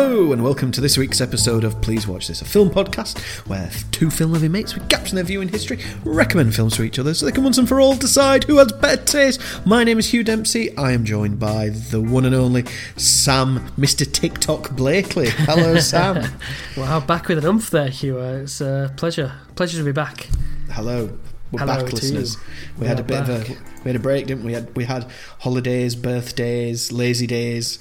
Hello, and welcome to this week's episode of Please Watch This, a film podcast where two film loving mates with gaps in their viewing history recommend films to each other so they can once and for all decide who has better taste. My name is Hugh Dempsey. I am joined by the one and only Sam, Mr. TikTok Blakely. Hello, Sam. wow, back with an umph there, Hugh. Uh, It's a pleasure. Pleasure to be back. Hello. We're Hello back, listeners. We, We had a bit of a we had a break, didn't we? We had we had holidays, birthdays, lazy days,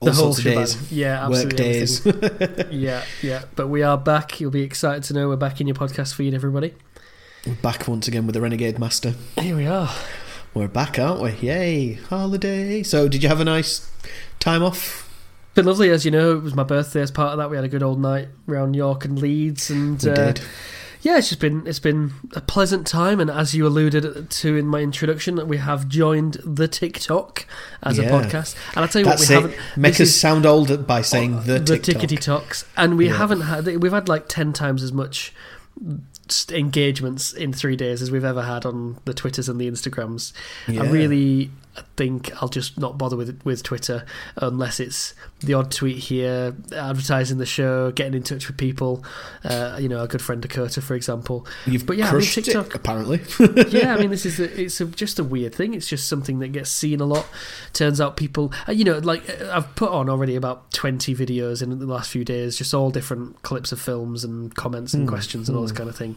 all the whole sorts of shebang. days, Yeah, work absolutely. days. yeah, yeah. But we are back. You'll be excited to know we're back in your podcast feed, everybody. We're back once again with the Renegade Master. Here we are. We're back, aren't we? Yay! Holiday. So, did you have a nice time off? Been lovely, as you know. It was my birthday. As part of that, we had a good old night around York and Leeds, and We uh, did. Yeah, it's just been it's been a pleasant time. And as you alluded to in my introduction, that we have joined the TikTok as a podcast. And I'll tell you That's what, we it. haven't Make us sound old by saying oh, the, the TikTok. tickety talks, and we Yeah. haven't had we've had like ten times as much engagements in three days as we've ever had on the Twitters and the Instagrams. Yeah. I really think I'll just not bother with with Twitter unless it's the odd tweet here, advertising the show, getting in touch with people. Uh, you know, a good friend Dakota, for example. You've But yeah, I mean, TikTok- it, apparently. yeah, I mean, this is a, it's a, just a weird thing. It's just something that gets seen a lot. Turns out people, uh, you know, like uh, I've put on already about twenty videos in the last few days, just all different clips of films and comments and Hmm, questions and all this kind of thing.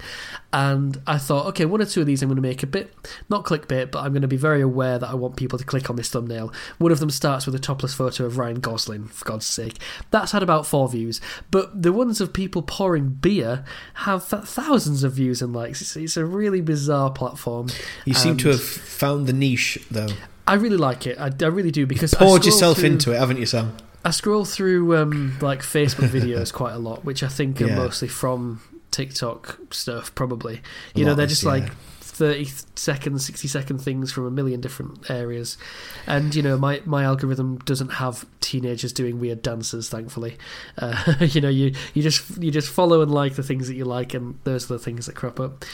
And I thought, okay, one or two of these I'm going to make a bit not clickbait, but I'm going to be very aware that I want people to click on this thumbnail. One of them starts with a topless photo of Ryan Gosling, for God's sake. That's had about four views, but the ones of people pouring beer have thousands of views and likes. It's, it's a really bizarre platform. You seem to have found the niche, though. I really like it. I, I really do because I Poured yourself through- into it, haven't you, Sam? I scroll through um, like Facebook videos quite a lot, which I think are Yeah. mostly from TikTok stuff. Probably, you know, they're just yeah. like thirty second, sixty second things from a million different areas, and you know, my my algorithm doesn't have teenagers doing weird dances. Thankfully, uh, you know, you you just you just follow and like the things that you like, and those are the things that crop up.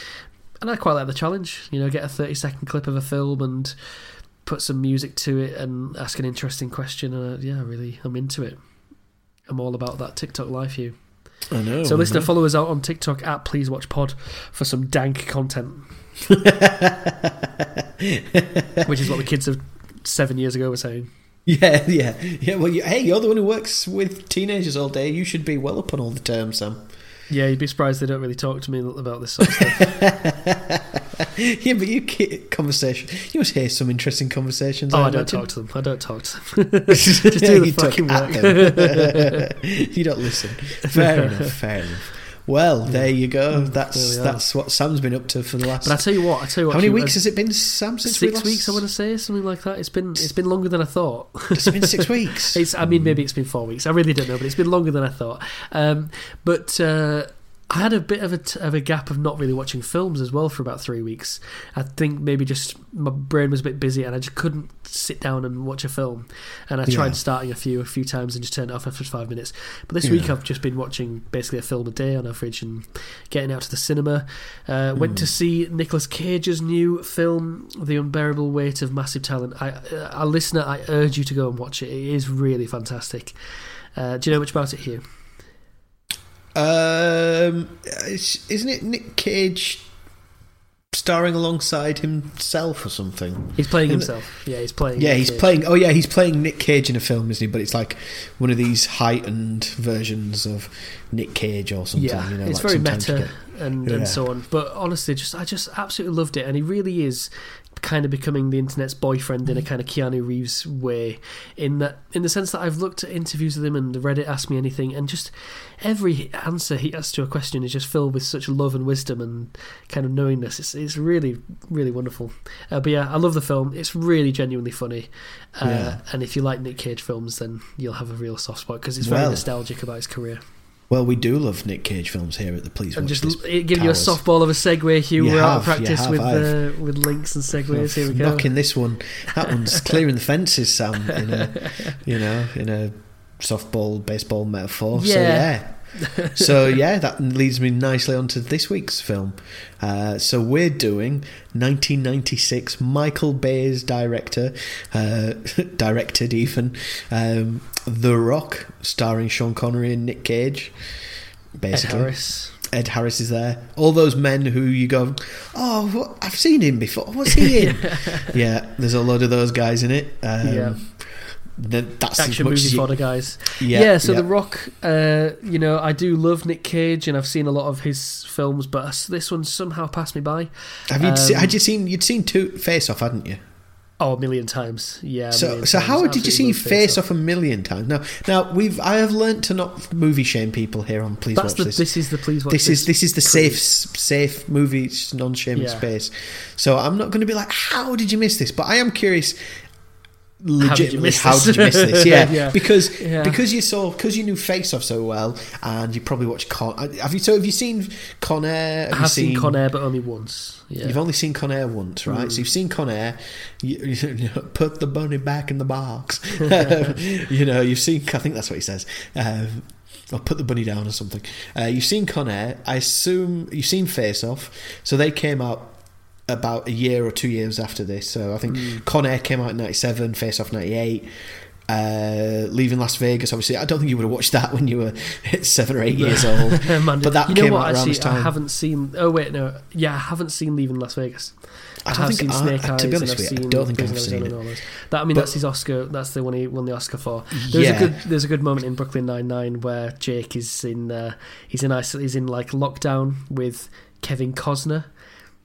And I quite like the challenge. You know, get a thirty second clip of a film and put some music to it and ask an interesting question. And uh, yeah, really, I'm into it. I'm all about that TikTok life, you. I know. so, listener, follow us out on TikTok at Please Watch Pod for some dank content, which is what the kids of seven years ago were saying. Yeah, yeah, yeah. Well, you, hey, you're the one who works with teenagers all day. You should be well up on all the terms, Sam. Yeah, you'd be surprised they don't really talk to me about this sort of stuff. yeah, but you conversation. You must hear some interesting conversations. oh, I I don't imagine. talk to them. I don't talk to them. Just do the You talk fucking at work. you don't listen. Fair enough. Fair enough. Well, there you go. That's we that's what Sam's been up to for the last. But I tell you what, I tell you what. How many weeks uh, has it been, Sam? Since we Six last... weeks, I want to say something like that. It's been it's been longer than I thought. It's been six weeks. It's, I mean, maybe it's been four weeks. I really don't know, but it's been longer than I thought. Um, but uh, I had a bit of a, t- of a gap of not really watching films as well for about three weeks. I think maybe just my brain was a bit busy and I just couldn't sit down and watch a film. And I tried Yeah. starting a few a few times and just turned it off after five minutes. But this Yeah. week I've just been watching basically a film a day on average and getting out to the cinema. Uh, Went Hmm. to see Nicolas Cage's new film, The Unbearable Weight of Massive Talent. I, uh, a listener, I urge you to go and watch it. It is really fantastic. Uh, do you know much about it, Hugh? Um, isn't it Nick Cage starring alongside himself or something? He's playing And- himself. Yeah, he's playing. Yeah, Nick he's Cage. playing. Oh, yeah, he's playing Nick Cage in a film, isn't he? But it's like one of these heightened versions of Nick Cage or something. Yeah, you know, it's like very meta get- and, Yeah. and so on. But honestly, just I just absolutely loved it, and he really is kind of becoming the internet's boyfriend in a kind of Keanu Reeves way. In that, in the sense that I've looked at interviews with him and Reddit Ask Me Anything, and just every answer he has to a question is just filled with such love and wisdom and kind of knowingness. It's it's really really wonderful. Uh, but yeah, I love the film. It's really genuinely funny. Uh, Yeah. And if you like Nick Cage films, then you'll have a real soft spot because it's very Well. nostalgic about his career. Well, we do love Nick Cage films here at the Please And Watch just This l- it give you a softball of a segue, Hugh. You We're out of have, practice have, with uh, with links and segues. Here we go. Knocking this one. That one's clearing the fences, Sam. In a, you know, in a softball baseball metaphor. So Yeah. so yeah, that leads me nicely onto this week's film. Uh, so we're doing 1996 Michael Bay's director, uh, directed even um, The Rock, starring Sean Connery and Nick Cage. Basically, Ed Harris. Ed Harris is there. All those men who you go, oh, what, I've seen him before. What's he in? yeah, there's a load of those guys in it. Um, Yeah. Th- that's action movie fodder guys. Yeah, Yeah, so yeah. The Rock, uh, you know, I do love Nick Cage, and I've seen a lot of his films, but this one somehow passed me by. Have you um, se- had you seen you'd seen two Face Off, hadn't you? Oh, a million times. Yeah. So, so times. how did you see Face Off a million times? Now, now we've I have learnt to not movie shame people here on Please That's Watch the. This. This is the please watch. this is this is the safe safe movie non shaming Yeah. space. So I'm not going to be like, how did you miss this? But I am curious. Legitimately, miss how did you miss this? Yeah, Yeah. because Yeah. because you saw because you knew Face Off so well, and you probably watched Con. Have you so have you seen Con Air? Have I have seen Con Air, but only once. Yeah. You've only seen Con Air once, right? Mm. So you've seen Con Air. You, you know, put the bunny back in the box. you know, you've seen. I think that's what he says. Um, or put the bunny down or something. Uh, you've seen Con Air. I assume you've seen Face Off. So they came out about a year or two years after this. So I think Mm. Con Air came out in '97. Face Off '98. Uh, leaving Las Vegas, obviously, I don't think you would have watched that when you were seven or eight years old. Man, But that you know came what? out around Actually, this time. I haven't seen. Oh wait, no. Yeah, I haven't seen Leaving Las Vegas. I I, have think seen I- Snake to Eyes. be honest with you, I don't think I've seen it. and all those. That I mean, But- that's his Oscar. That's the one he won the Oscar for. There's Yeah. a good. There's a good moment in Brooklyn Nine Nine where Jake is in. Uh, he's in. He's in like lockdown with Kevin Costner.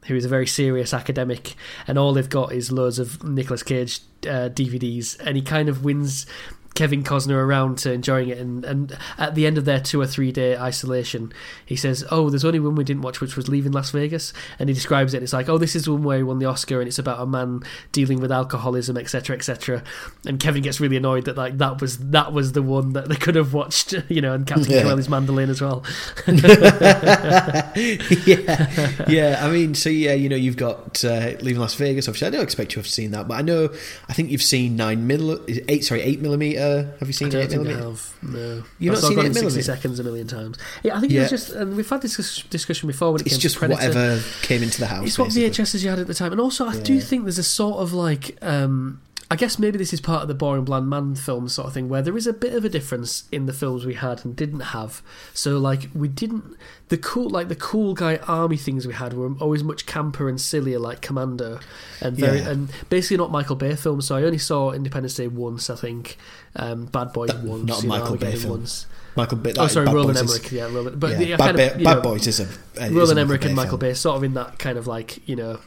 Who is a very serious academic, and all they've got is loads of Nicolas Cage uh, DVDs, and he kind of wins Kevin Costner around to enjoying it. And, and at the end of their two or three day isolation, he says, "Oh, there's only one we didn't watch, which was Leaving Las Vegas." And he describes it. And it's like, "Oh, this is one where he won the Oscar, and it's about a man dealing with alcoholism, etc., etc." And Kevin gets really annoyed that like that was that was the one that they could have watched, you know, and Captain Yeah. Corelli's mandolin as well. yeah, yeah. I mean, so yeah, you know, you've got uh, leaving Las Vegas. Obviously, I don't expect you to have seen that, but I know. I think you've seen nine it eight. Sorry, eight millimeter. Have you seen don't eight think I millimeter? have. No, You've I've not seen it in in sixty seconds a million times. Yeah, I think Yeah. it was just, and we've had this discussion before when it It's came just to Predator. whatever came into the house. It's what basically. VHSs you had at the time, and also I do think there's a sort of like, um, I guess maybe this is part of the boring bland man film sort of thing, where there is a bit of a difference in the films we had and didn't have. So like we didn't the cool like the cool guy army things we had were always much camper and sillier, like Commando, and very Yeah. and basically not Michael Bay films. So I only saw Independence Day once, I think, um, Bad Boys That- once, not Michael Bay film. once. Michael Bay. Oh, sorry, Bad Roland Boys is- Emmerich. Yeah, Roland, but yeah, I Bad, kind of, you Bad know, Boys is a uh, Roland Emmerich Bay and Michael film. Bay, sort of in that kind of like you know,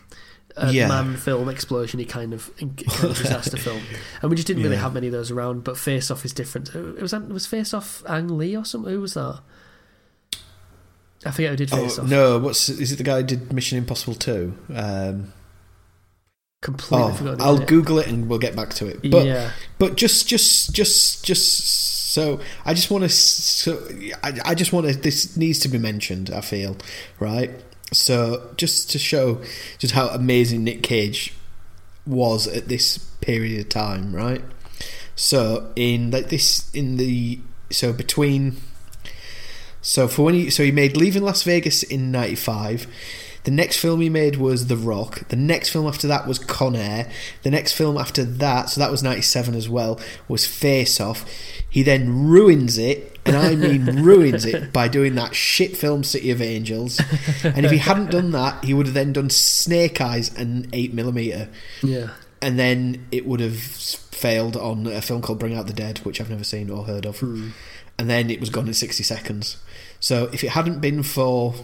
uh, Yeah. man film explosiony kind of, kind of disaster film, and we just didn't really Yeah. have many of those around. But Face Off is different. It was it was Face Off Ang Lee or something. Who was that? I forget who did Face Oh, Off. no, what's is it? The guy who did Mission Impossible Two? Um, Completely oh, forgot. I'll it. Google it and we'll get back to it. But yeah, But just, just, just, just. So I just want to. So I, I just want to. This needs to be mentioned. I feel right. So just to show just how amazing Nick Cage was at this period of time, right? So in like this in the so between so for when he so he made Leaving Las Vegas in '95. The next film he made was The Rock. The next film after that was Con Air. The next film after that, so that was '97 as well, was Face Off. He then ruins it, and I mean ruins it by doing that shit film City of Angels. And if he hadn't done that, he would have then done Snake Eyes and Eight Millimeter yeah. and then it would have failed on a film called Bring Out the Dead, which I've never seen or heard of, Hmm. and then it was gone in sixty seconds. So if it hadn't been for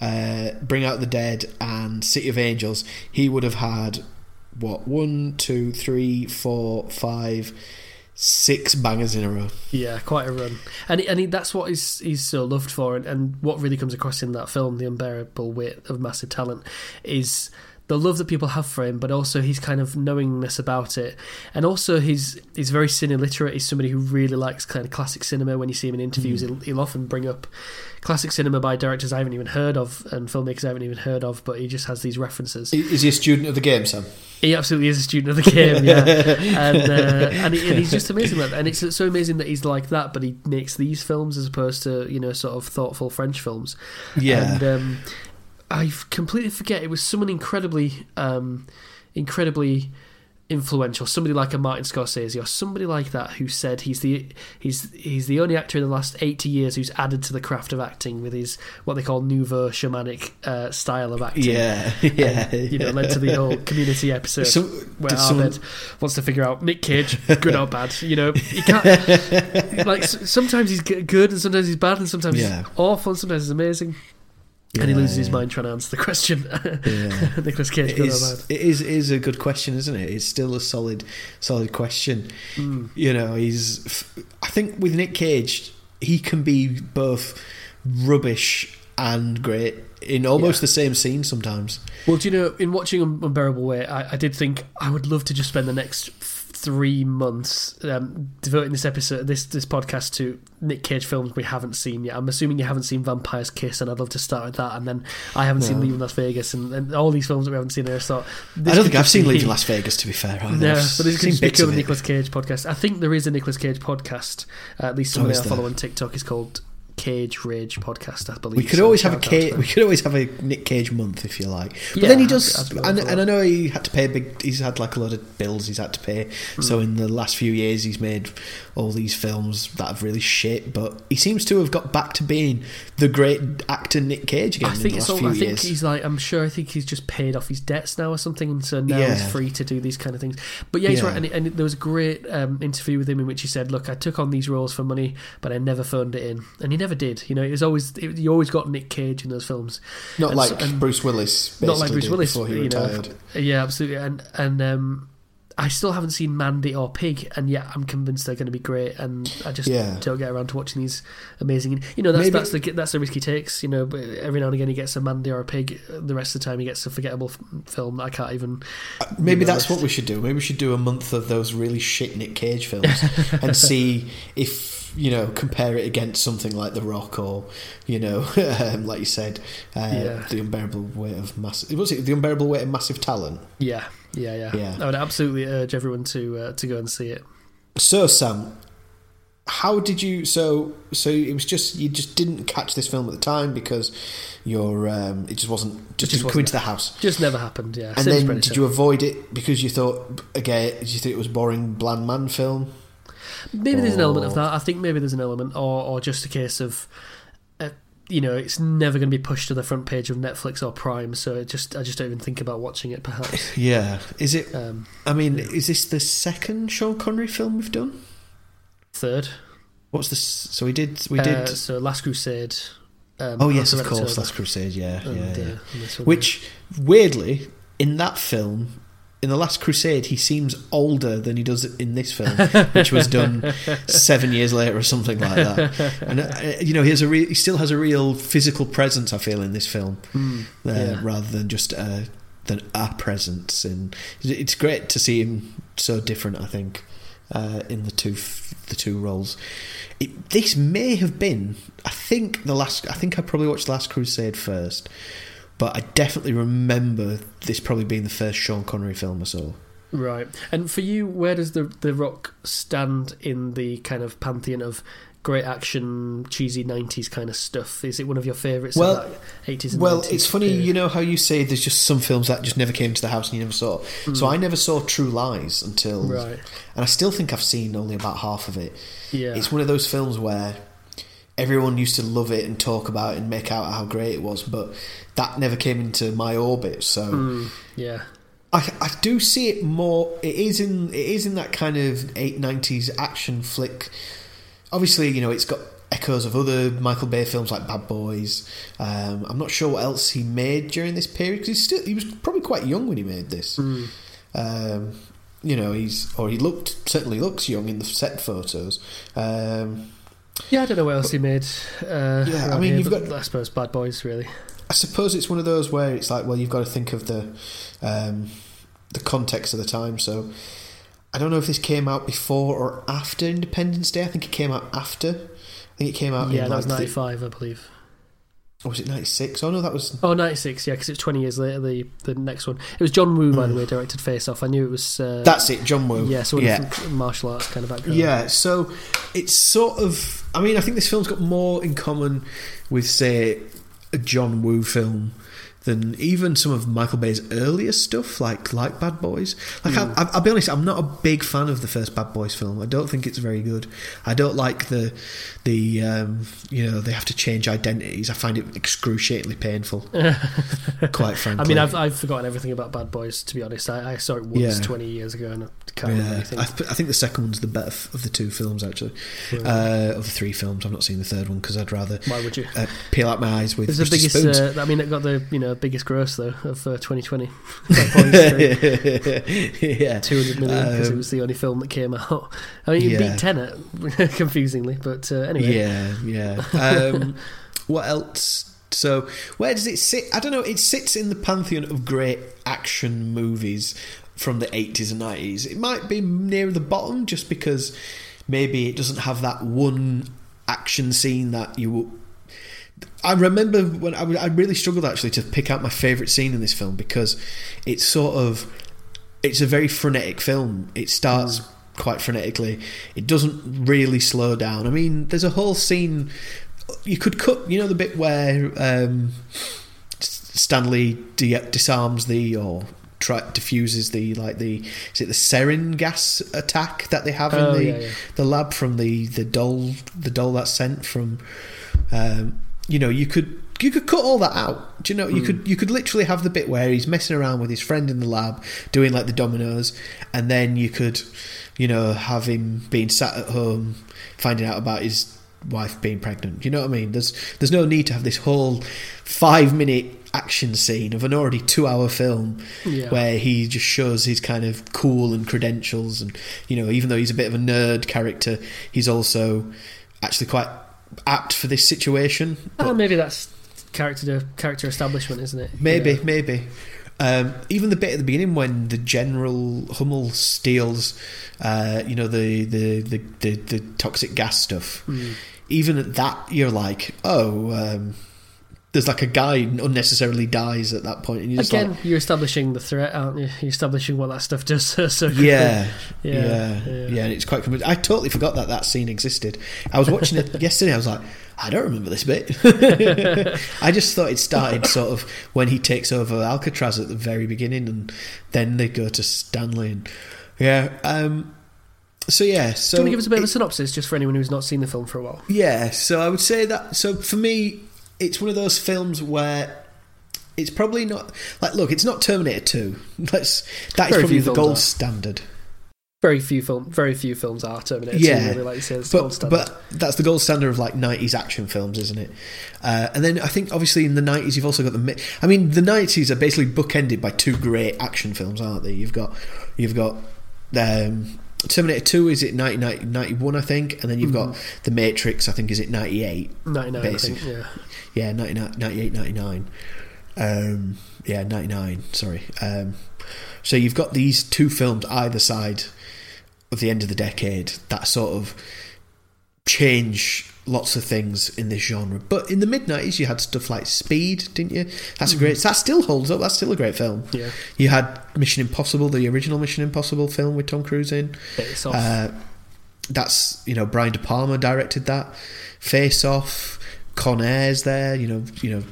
uh, Bring Out the Dead and City of Angels, he would have had what one, two, three, four, five, six bangers in a row. Yeah, quite a run, and and he, that's what he's he's so loved for, and, and what really comes across in that film, the unbearable weight of massive talent, is the love that people have for him, but also his kind of knowingness about it, and also he's he's very cine literate. He's somebody who really likes kind of classic cinema. When you see him in interviews, Mm. he'll, he'll often bring up classic cinema by directors I haven't even heard of and filmmakers I haven't even heard of, but he just has these references. Is he a student of the game, Sam? He absolutely is a student of the game, yeah, and uh, and, he, and he's just amazing. Like. And it's so amazing that he's like that, but he makes these films as opposed to you know sort of thoughtful French films. Yeah. And um, I completely forget it was someone incredibly, um, incredibly influential. Somebody like a Martin Scorsese or somebody like that who said he's the he's he's the only actor in the last eighty years who's added to the craft of acting with his what they call nouveau shamanic uh, style of acting. yeah, yeah. And, you know, led to the whole community episode So, where did someone- wants to figure out Nick Cage, good or bad. You know, he can't. like sometimes he's good and sometimes he's bad and sometimes Yeah. he's awful and sometimes he's amazing. And he Yeah, loses his mind trying to answer the question. Yeah. Nicolas Cage, It is, bad. it is it is a good question, isn't it? It's still a solid solid question. Mm. You know, he's. I think with Nick Cage, he can be both rubbish and great in almost Yeah. the same scene sometimes. Well, do you know, in watching Unbearable Weight, I, I did think I would love to just spend the next three months um, devoting this episode, this this podcast to Nick Cage films we haven't seen yet. I'm assuming you haven't seen Vampire's Kiss, and I'd love to start with that. And then I haven't seen No. Leaving Las Vegas, and, and all these films that we haven't seen. I thought, I don't think I've seen be- Leaving Las Vegas. To be fair, either. No, I've but this seen could become a. Nicolas Cage podcast. I think there is a Nicolas Cage podcast. Uh, at least Oh, somebody is I follow on TikTok is called Cage Rage Podcast. I believe We could So always have a Cage, we could always have a Nick Cage month if you like. But Yeah, then he I'd- does, I'd and, and I know he had to pay a big. He's had like a lot of bills he's had to pay. Hmm. So in the last few years, he's made all these films that have really shit. But he seems to have got back to being the great actor Nick Cage again I in think the it's all. few I think years. he's like. I'm sure. I think he's just paid off his debts now or something, and so now he's free to do these kind of things. But yeah, he's Yeah. right. And, and there was a great um, interview with him in which he said, "Look, I took on these roles for money, but I never phoned it in." And he never did. You know, it was always it, you always got Nick Cage in those films. Not and like and- Bruce Willis. not like Bruce Willis before he you know. retired. Yeah, absolutely. And and um, I still haven't seen Mandy or Pig, and yet I'm convinced they're going to be great. And I just Yeah. don't get around to watching these amazing. You know, that's Maybe- that's the that's the risk he takes. You know, but every now and again he gets a Mandy or a Pig. The rest of the time he gets a forgettable f- film that I can't even. Uh, Maybe Yeah, that's list. what we should do. Maybe we should do a month of those really shit Nick Cage films and see if you know compare it against something like The Rock or you know, um, like you said, uh, Yeah. the unbearable weight of massive. Was it the unbearable weight of massive talent? Yeah, yeah, yeah. Yeah. I would absolutely urge everyone to uh, to go and see it. So Sam, how did you? So so it was just you just didn't catch this film at the time because your um, it just wasn't just, just didn't come into the house. Just never happened. Yeah, And then did you avoid it because you thought again? Did you think it was boring, bland man film? Maybe there's an element of that. I think maybe there's an element, or or just a case of, uh, you know, it's never going to be pushed to the front page of Netflix or Prime, so it just I just don't even think about watching it. Perhaps. Yeah. Is it? Um, I mean, is this the second Sean Connery film we've done? third, What's this? So we did. We Uh, did. so Last Crusade. Um, oh yes, of course, Last Crusade. Yeah, October, yeah, yeah. uh, and one. Which weirdly, in that film, in the Last Crusade, he seems older than he does in this film, which was done seven years later or something like that. And uh, you know, he has a re- he still has a real physical presence. I feel in this film, Hmm, uh, yeah. rather than just uh, than a presence. And it's great to see him so different. I think uh, in the two f- the two roles. It, this may have been. I think the last. I think I probably watched Last Crusade first, but I definitely remember this probably being the first Sean Connery film I saw. Right. And for you, where does the the Rock stand in the kind of pantheon of great action, cheesy '90s kind of stuff? Is it one of your favourites? Well- '80s Well, 90s it's funny, period? you know how you say there's just some films that just never came to the house and you never saw. So mm. I never saw True Lies until. Right. and I still think I've seen only about half of it. Yeah. It's one of those films where everyone used to love it and talk about it and make out how great it was, but that never came into my orbit. So Mm, yeah. I, I do see it more. It is in it is in that kind of eight nineties action flick. Obviously, you know it's got echoes of other Michael Bay films like Bad Boys. Um, I'm not sure what else he made during this period because he's still he was probably quite young when he made this. Mm. Um, you know, he's or he looked certainly looks young in the set photos. Um, Yeah, I don't know what else he made. Uh, Yeah, I mean, here, you've got- I suppose Bad Boys, really. I suppose it's one of those where it's like, well, you've got to think of the um, the context of the time. So I don't know if this came out before or after Independence Day. I think it came out after. I think it came out. yeah, in that was the- 95, I believe. or was it ninety six? Oh no, that was Oh, 96, yeah, because it's 20 years later, the, the next one. It was John Woo, by the Mm. way, directed Face Off. I knew it was. Uh, that's it. John Woo. Yeah, someone yeah. martial arts kind of background. Yeah, so it's sort of. I mean, I think this film's got more in common with, say, a John Woo film than even some of Michael Bay's earlier stuff, like like Bad Boys. Like, Hmm. I, I'll be honest, I'm not a big fan of the first Bad Boys film. I don't think it's very good. I don't like the the um, you know they have to change identities. I find it excruciatingly painful. quite frankly, I mean, I've, I've forgotten everything about Bad Boys, to be honest. I, I saw it once Yeah. 20 years ago and I can't remember Yeah, anything. I, th- I think the second one's the better f- of the two films, actually. Uh, of the three films, I've not seen the third one because I'd rather Why would you? uh, peel out my eyes with It's the biggest. Uh, I mean, it got the you know biggest gross though of uh, 2020. Bad Boys 3, yeah, 200 million because it Um, was the only film that came out. I mean, you yeah. beat Tenet, confusingly, but uh, anyway. yeah, yeah. Um, what else? So, where does it sit? I don't know. It sits in the pantheon of great action movies from the 80s and 90s. It might be near the bottom just because maybe it doesn't have that one action scene that you. I remember when I, I really struggled actually to pick out my favourite scene in this film because it's sort of. It's a very frenetic film. It starts quite frenetically. It doesn't really slow down. I mean, there's a whole scene. You could cut, you know, the bit where um, Stanley de- disarms the or try, diffuses the like the is it the sarin gas attack that they have Oh, in the yeah, yeah. the lab from the the doll the doll that's sent from. Um, you know, you could you could cut all that out. Do you know? You Hmm. could you could literally have the bit where he's messing around with his friend in the lab doing like the dominoes, and then you could, you know, have him being sat at home finding out about his wife being pregnant. You know what I mean? There's there's no need to have this whole five minute action scene of an already two hour film Yeah. where he just shows his kind of cool and credentials and you know even though he's a bit of a nerd character he's also actually quite apt for this situation Oh, maybe that's character character establishment, isn't it? Maybe, maybe. Um, even the bit at the beginning when the General Hummel steals, uh, you know, the, the, the, the, the toxic gas stuff. Hmm. Even at that, you're like, oh, um, there's like a guy unnecessarily dies at that point, and you're Again, like, you're establishing the threat, aren't you? You're establishing what that stuff does. so yeah, Yeah, yeah, yeah, yeah. and it's quite. I totally forgot that that scene existed. I was watching it yesterday. I was like, I don't remember this bit. I just thought it started sort of when he takes over Alcatraz at the very beginning, and then they go to Stanley. And, yeah. Um, so yeah. So Do you want to give us a bit of a synopsis, just for anyone who's not seen the film for a while? yeah, so I would say that. So for me, it's one of those films where it's probably not like. Look, it's not Terminator Two. Let's. That is Very probably the gold are. standard. Very few film, very few films are Terminator. Yeah, 2, really, like you say, But standard. but that's the gold standard of like '90s action films, isn't it? Uh, and then I think obviously in the '90s you've also got the. I mean, the '90s are basically bookended by two great action films, aren't they? You've got you've got. Um, Terminator 2 is it 1991 I think and then you've got Mm-hmm. The Matrix I think is it 98 99, I think. Yeah, Yeah, 99, 98, 99. Um, yeah, 99, sorry. Um, so you've got these two films either side of the end of the decade that sort of change lots of things in this genre. But in the mid 90s, you had stuff like Speed, didn't you? That's a great, that still holds up. That's still a great film. yeah. You had Mission Impossible, the original Mission Impossible film with Tom Cruise in. Face off. Uh, that's you know Brian De Palma directed that. Face Off, Con Air's there. You know, you know,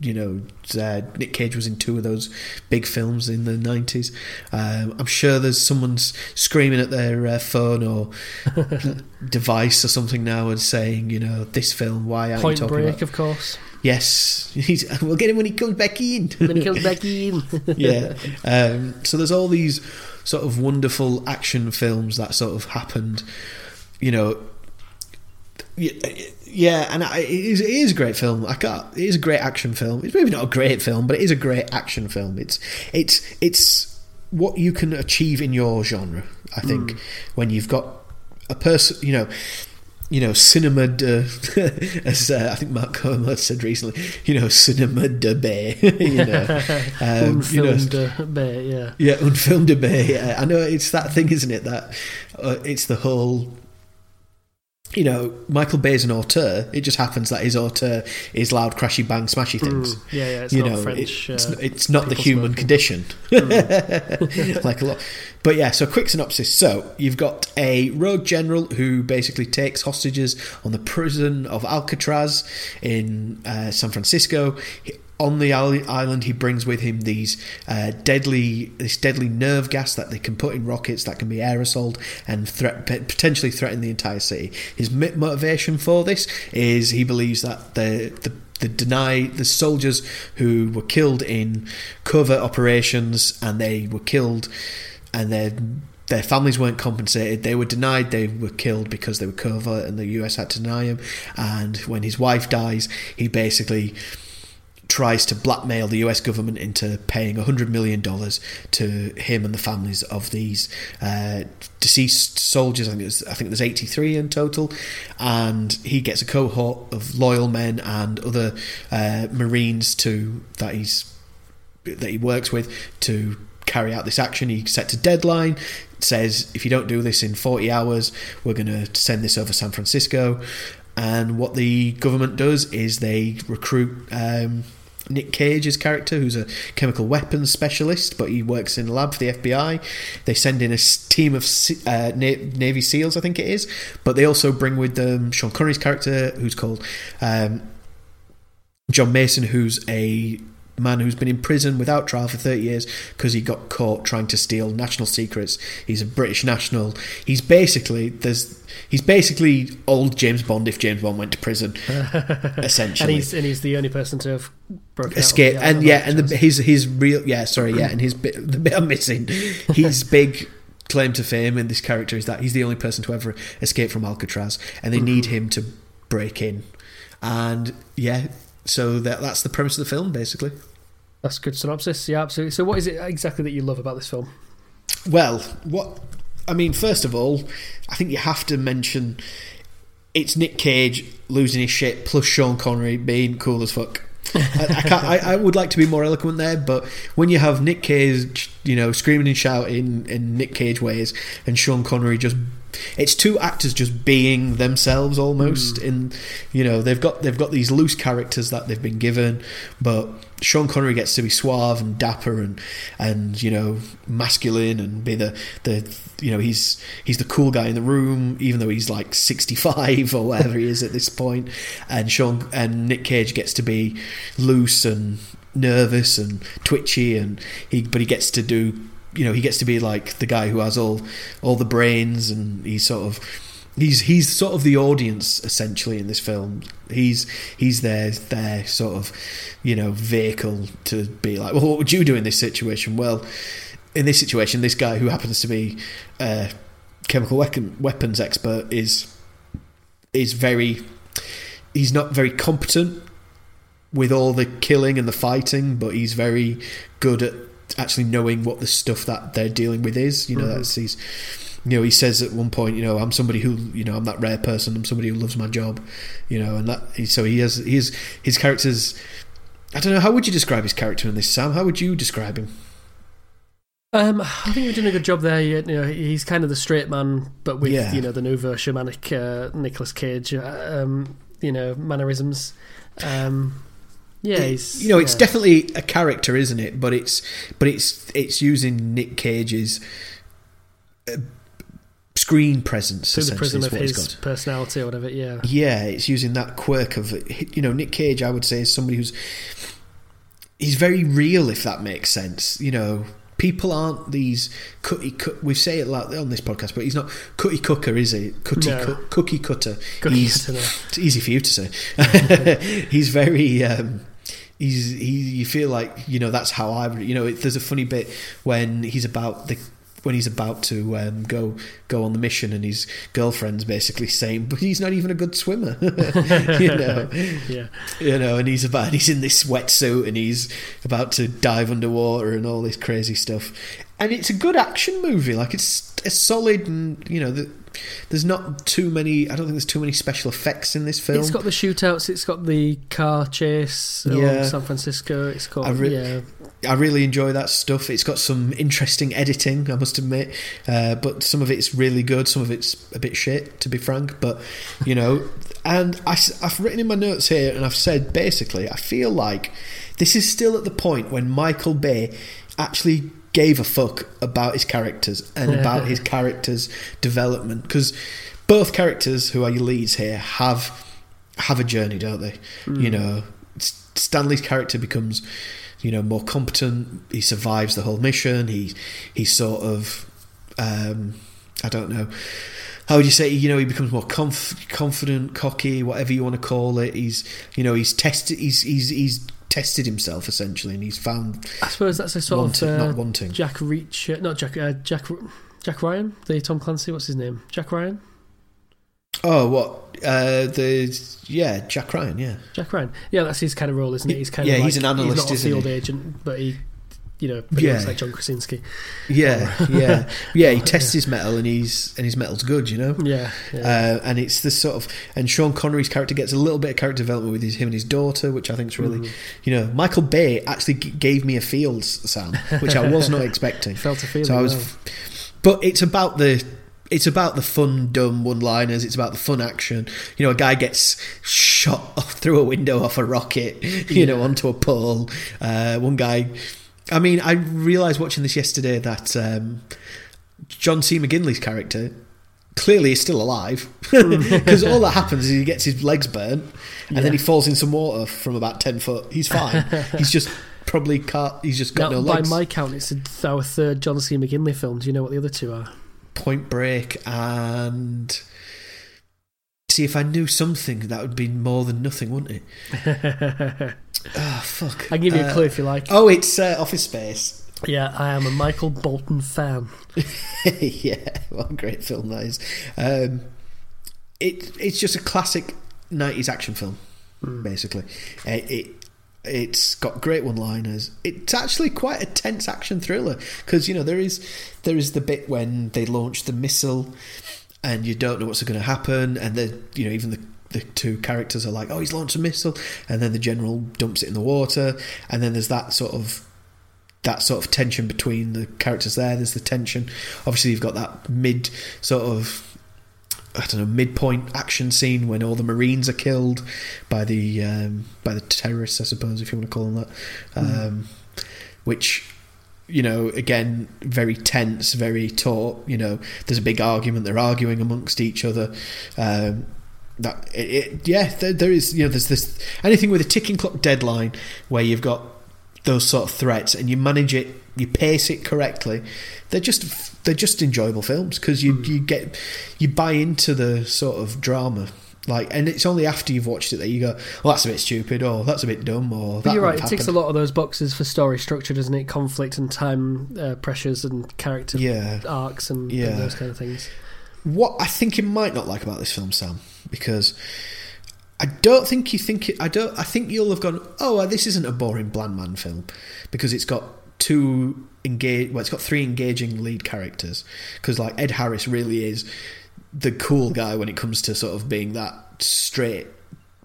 you know. Uh, Nick Cage was in two of those big films in the nineties. Um, I'm sure there's someone's screaming at their uh, phone or device or something now and saying, you know, this film. Why aren't Point you talking Break, about? of course. Yes, He's, we'll get him when he comes back in. when he comes back in. yeah. Um, so there's all these sort of wonderful action films that sort of happened, you know. Yeah, and I, it, is, it is a great film. I can't. It is a great action film. It's maybe not a great film, but it is a great action film. It's it's it's what you can achieve in your genre. I think when you've got a person, you know, you know, cinema de, as uh, I think Mark Kermode said recently, you know, cinema de bay, you know, um, you know, uh, bear, yeah. yeah, unfilmed de bay. Yeah. I know it's that thing, isn't it? That uh, it's the whole. You know, Michael Bay's an auteur. It just happens that his auteur is loud, crashy, bang, smashy things. Mm, yeah, yeah. It's you not know, French. it- it's, uh, it's not the human smoking. condition. Mm. like a lot. But yeah, so quick synopsis. So you've got a rogue general who basically takes hostages on the prison of Alcatraz in uh, San Francisco. On the island, he brings with him these uh, deadly, this deadly nerve gas that they can put in rockets that can be aerosoled and threat, potentially threaten the entire city. His motivation for this is he believes that the the the deny the soldiers who were killed in covert operations and they were killed and their their families weren't compensated. They were denied they were killed because they were covert and the US had to deny them. And when his wife dies, he basically tries to blackmail the US government into paying $100 million to him and the families of these uh, deceased soldiers. I think, there's, I think there's 83 in total. And he gets a cohort of loyal men and other uh, Marines to that he's that he works with to carry out this action. He sets a deadline, says if you don't do this in 40 hours, we're going to send this over San Francisco. And what the government does is they recruit um, Nick Cage's character, who's a chemical weapons specialist, but he works in a lab for the FBI. They send in a team of uh, Navy SEALs, I think it is, but they also bring with them Sean Connery's character, who's called um, John Mason, who's a man who's been in prison without trial for 30 years because he got caught trying to steal national secrets. He's a British national. He's basically there's he's basically old James Bond if James Bond went to prison, and essentially. he's and he's the only person to have broken Escape and yeah, and the, his his real yeah sorry yeah, and his bit the bit I'm missing, his big claim to fame in this character is that he's the only person to ever escape from Alcatraz, and they mm-hmm. need him to break in, and yeah, so that that's the premise of the film basically. That's a good synopsis. Yeah, absolutely. So, what is it exactly that you love about this film? Well, what I mean, first of all, I think you have to mention it's Nick Cage losing his shit plus Sean Connery being cool as fuck. I, I, can't, I, I would like to be more eloquent there, but when you have Nick Cage, you know, screaming and shouting in Nick Cage ways, and Sean Connery just. It's two actors just being themselves almost. Hmm. In you know they've got they've got these loose characters that they've been given, but Sean Connery gets to be suave and dapper and and you know masculine and be the the you know he's he's the cool guy in the room even though he's like 65 or whatever he is at this point and Sean and Nick Cage gets to be loose and nervous and twitchy and he but he gets to do you know he gets to be like the guy who has all all the brains and he's sort of he's he's sort of the audience essentially in this film. He's he's their their sort of you know vehicle to be like, well, what would you do in this situation? Well, in this situation, this guy who happens to be a chemical weapon, weapons expert is is very he's not very competent with all the killing and the fighting, but he's very good at actually knowing what the stuff that they're dealing with is. You know, Mhm. that's he's you know, he says at one point, you know, I'm somebody who, you know, I'm that rare person. I'm somebody who loves my job, you know, and that. So he has, has his characters. I don't know. How would you describe his character in this, Sam? How would you describe him? Um, I think you're doing a good job there. You know, he's kind of the straight man, but with Yeah. you know the nouveau shamanic uh, Nicolas Cage, uh, um, you know, mannerisms. Um, yeah, he's you know, it's yeah. definitely a character, isn't it? But it's, but it's, it's using Nick Cage's uh, screen presence through the prism of his personality or whatever. Yeah, Yeah, it's using that quirk of you know Nick Cage. I would say is somebody who's he's very real, if that makes sense. You know, people aren't these cookie. Cut, we say it like on this podcast, but he's not cookie cooker, is he? Cookie No. cu- cookie cutter. Cookie he's, cutter. It's easy for you to say. he's very. Um, He's he. You feel like you know that's how I. would- You know, it, there's a funny bit when he's about the when he's about to um, go go on the mission and his girlfriend's basically saying, but he's not even a good swimmer. you know, yeah. you know, and he's about he's in this wetsuit and he's about to dive underwater and all this crazy stuff. and it's a good action movie. Like it's a solid, and you know, the, there's not too many. I don't think there's too many special effects in this film. It's got the shootouts. It's got the car chase Yeah. San Francisco. It's got I re- yeah. I really enjoy that stuff. It's got some interesting editing, I must admit, uh, but some of it's really good. Some of it's a bit shit, to be frank. But you know, and I, have written in my notes here, and I've said basically, I feel like this is still at the point when Michael Bay actually gave a fuck about his characters and about his characters' development because both characters who are your leads here have have a journey, don't they? You know, Stanley's character becomes, you know, more competent. He survives the whole mission. He he sort of, um, I don't know, how would you say? You know, he becomes more conf- confident, cocky, whatever you want to call it. He's, you know, he's tested. He's he's he's tested himself essentially, and he's found I suppose that's a sort wanting, of uh, not wanting. Jack Reach, not Jack, uh, Jack, Jack Ryan, the Tom Clancy. What's his name? Jack Ryan. Oh, what? Uh, the yeah, Jack Ryan. Yeah, Jack Ryan. Yeah, that's his kind of role, isn't it? He's kind Yeah, of like, he's an analyst, He's not a field he? agent, but he, you know, Yeah. looks like John Krasinski. yeah, yeah, yeah. He tests his mettle, and he's and his mettle's good. You know. Yeah, yeah. Uh, and it's this sort of and Sean Connery's character gets a little bit of character development with his, him and his daughter, which I think is really, you know, Michael Bay actually g- gave me a feels sound, which I was not expecting. Felt a feeling. So I was, well. but it's about the. It's about the fun, dumb one-liners. It's about the fun action. You know, a guy gets shot off through a window off a rocket. You know, onto a pole. Uh, one guy. I mean, I realised watching this yesterday that um, John C. McGinley's character clearly is still alive because all that happens is he gets his legs burnt and then he falls in some water from about ten foot. He's fine. he's just probably can't. He's just got Now, no by legs. my count, it's our third John C. McGinley film. Do you know what the other two are? Point Break and see if I knew something that would be more than nothing, wouldn't it? Oh fuck! I can give you a Uh, clue if you like. Oh, it's uh, Office Space. Yeah, I am a Michael Bolton fan. yeah, what a great film that is. Um, it it's just a classic '90s action film, basically. Uh, it it's got great one-liners. It's actually quite a tense action thriller because you know there is there is the bit when they launch the missile and you don't know what's going to happen, and then you know even the the two characters are like, "Oh, he's launched a missile," and then the general dumps it in the water, and then there's that sort of that sort of tension between the characters there. There's the tension. Obviously, you've got that mid sort of I don't know midpoint action scene when all the Marines are killed by the um, by the terrorists, I suppose, if you want to call them that. Um, which you know, again, very tense, very taut. You know, there's a big argument. They're arguing amongst each other. Um, that it, it, yeah, there, there is. You know, there's this anything with a ticking clock deadline where you've got those sort of threats and you manage it, you pace it correctly. They're just they're just enjoyable films because you you get you buy into the sort of drama. Like, and it's only after you've watched it that you go, "Well, that's a bit stupid," or "That's a bit dumb," or But "That you're right. It have ticks a lot of those boxes for story structure, doesn't it? Conflict and time uh, pressures and character Yeah. arcs and, and those kind of things. What I think you might not like about this film, Sam, because I don't think you think it, I don't. I think you'll have gone. Oh, this isn't a boring bland man film because it's got two engage. Well, it's got three engaging lead characters. Because like Ed Harris really is the cool guy when it comes to sort of being that straight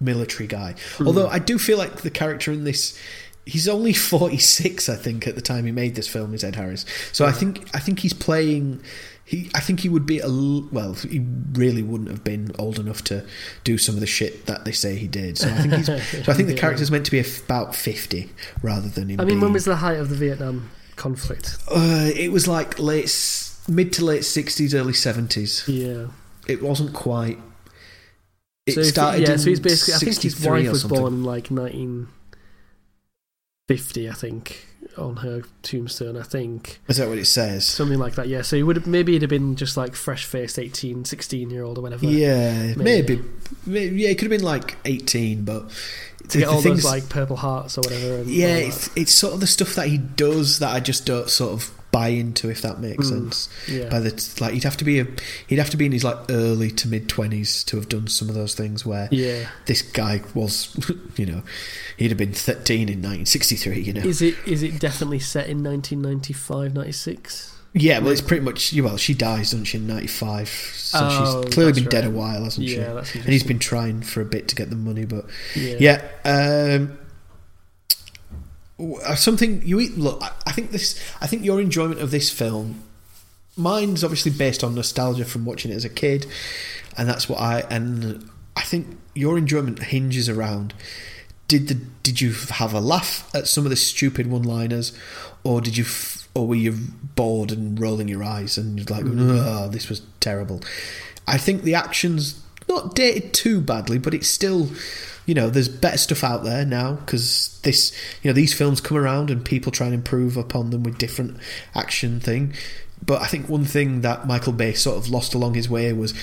military guy. Although I do feel like the character in this. He's only forty six, I think, at the time he made this film. Is Ed Harris? So I think I think he's playing. He, I think he would be a well. He really wouldn't have been old enough to do some of the shit that they say he did. So I think he's. so I think the Yeah. character's meant to be about fifty rather than him. I mean, when being- was the height of the Vietnam conflict? Uh, it was like late, mid to late sixties, early seventies. Yeah. It wasn't quite. It so if- started. yeah, in so he's basically. I think his wife was something. born in like 1950. I think on her tombstone. I think Is that what it says? something like that. Yeah. So he would have, maybe he'd have been just like fresh faced 18, 16 year old or whatever. Yeah, Maybe. maybe. maybe. Yeah, it could have been like eighteen, but To get all things- those like purple hearts or whatever. And yeah, it's, it's sort of the stuff that he does that I just don't sort of buy into, if that makes Mm, sense. Yeah. By the like, he'd have to be a he'd have to be in his like early to mid twenties to have done some of those things where yeah. this guy was, you know, he'd have been thirteen in nineteen sixty three. You know, Is it is it definitely set in 1995, 96? yeah. Well, it's pretty much well, she dies, doesn't she, in ninety five? So Oh, she's clearly been dead a while, hasn't she? Yeah, that's And he's been trying for a bit to get the money, but yeah. yeah. Um, Uh, something you eat. Look, I- I think this. I think your enjoyment of this film, mine's obviously based on nostalgia from watching it as a kid, and that's what I. And I think your enjoyment hinges around. Did the did you have a laugh at some of the stupid one-liners, or did you, or were you bored and rolling your eyes and you're like, oh, this was terrible? I think the action's not dated too badly, but it's still, you know, there's better stuff out there now because this, you know, these films come around and people try and improve upon them with different action thing. But I think one thing that Michael Bay sort of lost along his way was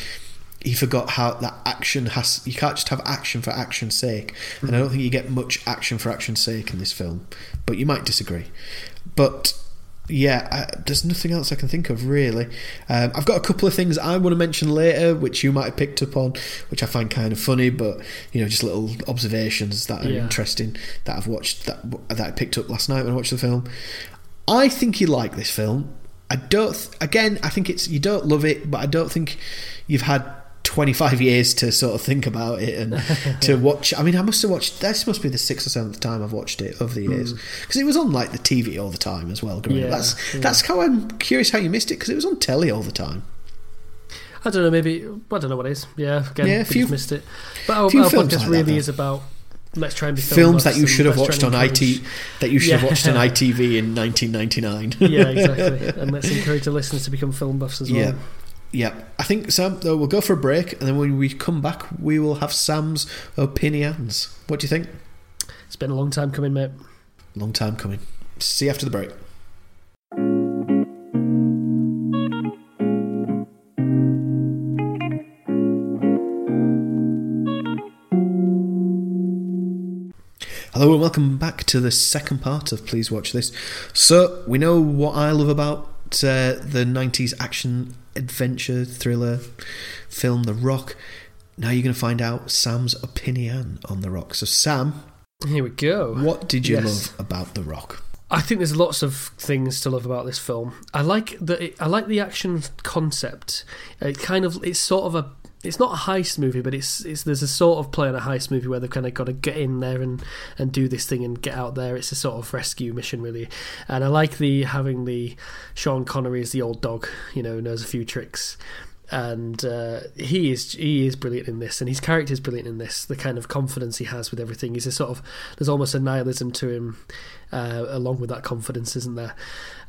he forgot how that action has. You can't just have action for action's sake, and I don't think you get much action for action's sake in this film. But you might disagree. But yeah, I, there's nothing else I can think of really. Um, I've got a couple of things I want to mention later, which you might have picked up on, which I find kind of funny, but you know, just little observations that are Yeah. interesting that I've watched that that I picked up last night when I watched the film. I think you like this film. I don't. th- Again, I think it's you don't love it, but I don't think you've had 25 years to sort of think about it and to watch. I mean, I must have watched. This must be the sixth or seventh time I've watched it over the years because it was on like the TV all the time as well. Growing up. Hmm. Yeah, That's yeah. that's how I'm curious how you missed it because it was on telly all the time. I don't know. Maybe I don't know what it is. Yeah, again, Yeah, few- missed it. But our, few our films podcast like really though. is about let's try and be film Films that you should have watched on IT that you should have watched on ITV in 1999. yeah, exactly. And let's encourage the listeners to become film buffs as well. Yeah. Yeah, I think Sam. Though we'll go for a break, and then when we come back, we will have Sam's opinions. What do you think? It's been a long time coming, mate. Long time coming. See you after the break. Hello and welcome back to the second part of Please Watch This. So, we know what I love about uh, the 90s action adventure thriller film The Rock. Now you're going to find out Sam's opinion on The Rock. So, Sam, Here we go. what did you Yes. love about The Rock? I think there's lots of things to love about this film. I like the I like the action concept. It kind of it's sort of a it's not a heist movie, but it's it's there's a sort of play on a heist movie where they've kind of got to get in there and and do this thing and get out there. It's a sort of rescue mission really, and I like the having the Sean Connery as the old dog, you know, knows a few tricks. And uh, he is he is brilliant in this, and his character is brilliant in this. The kind of confidence he has with everything. He's a sort of there's almost a nihilism to him, uh, along with that confidence, isn't there?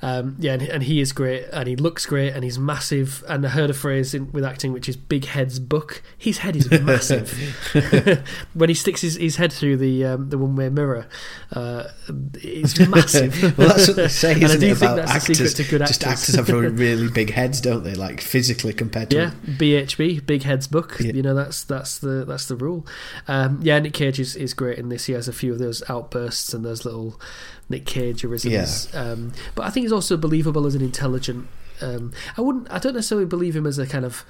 Um, yeah, and, and he is great, and he looks great, and he's massive. And I heard a phrase in, with acting which is "big head's book." His head is massive. when he sticks his, his head through the um, the one way mirror, uh, it's massive. well, that's what they say, And I do it? think About that's the actors. secret to good Just actors. actors have really big heads, don't they? Like physically compared to. Yeah, BHB, Big Head's book. Yeah. You know that's that's the that's the rule. Um, yeah, Nick Cage is, is great in this. He has a few of those outbursts and those little Nick Cageisms. Um, but I think he's also believable as an intelligent. Um, I wouldn't. I don't necessarily believe him as a kind of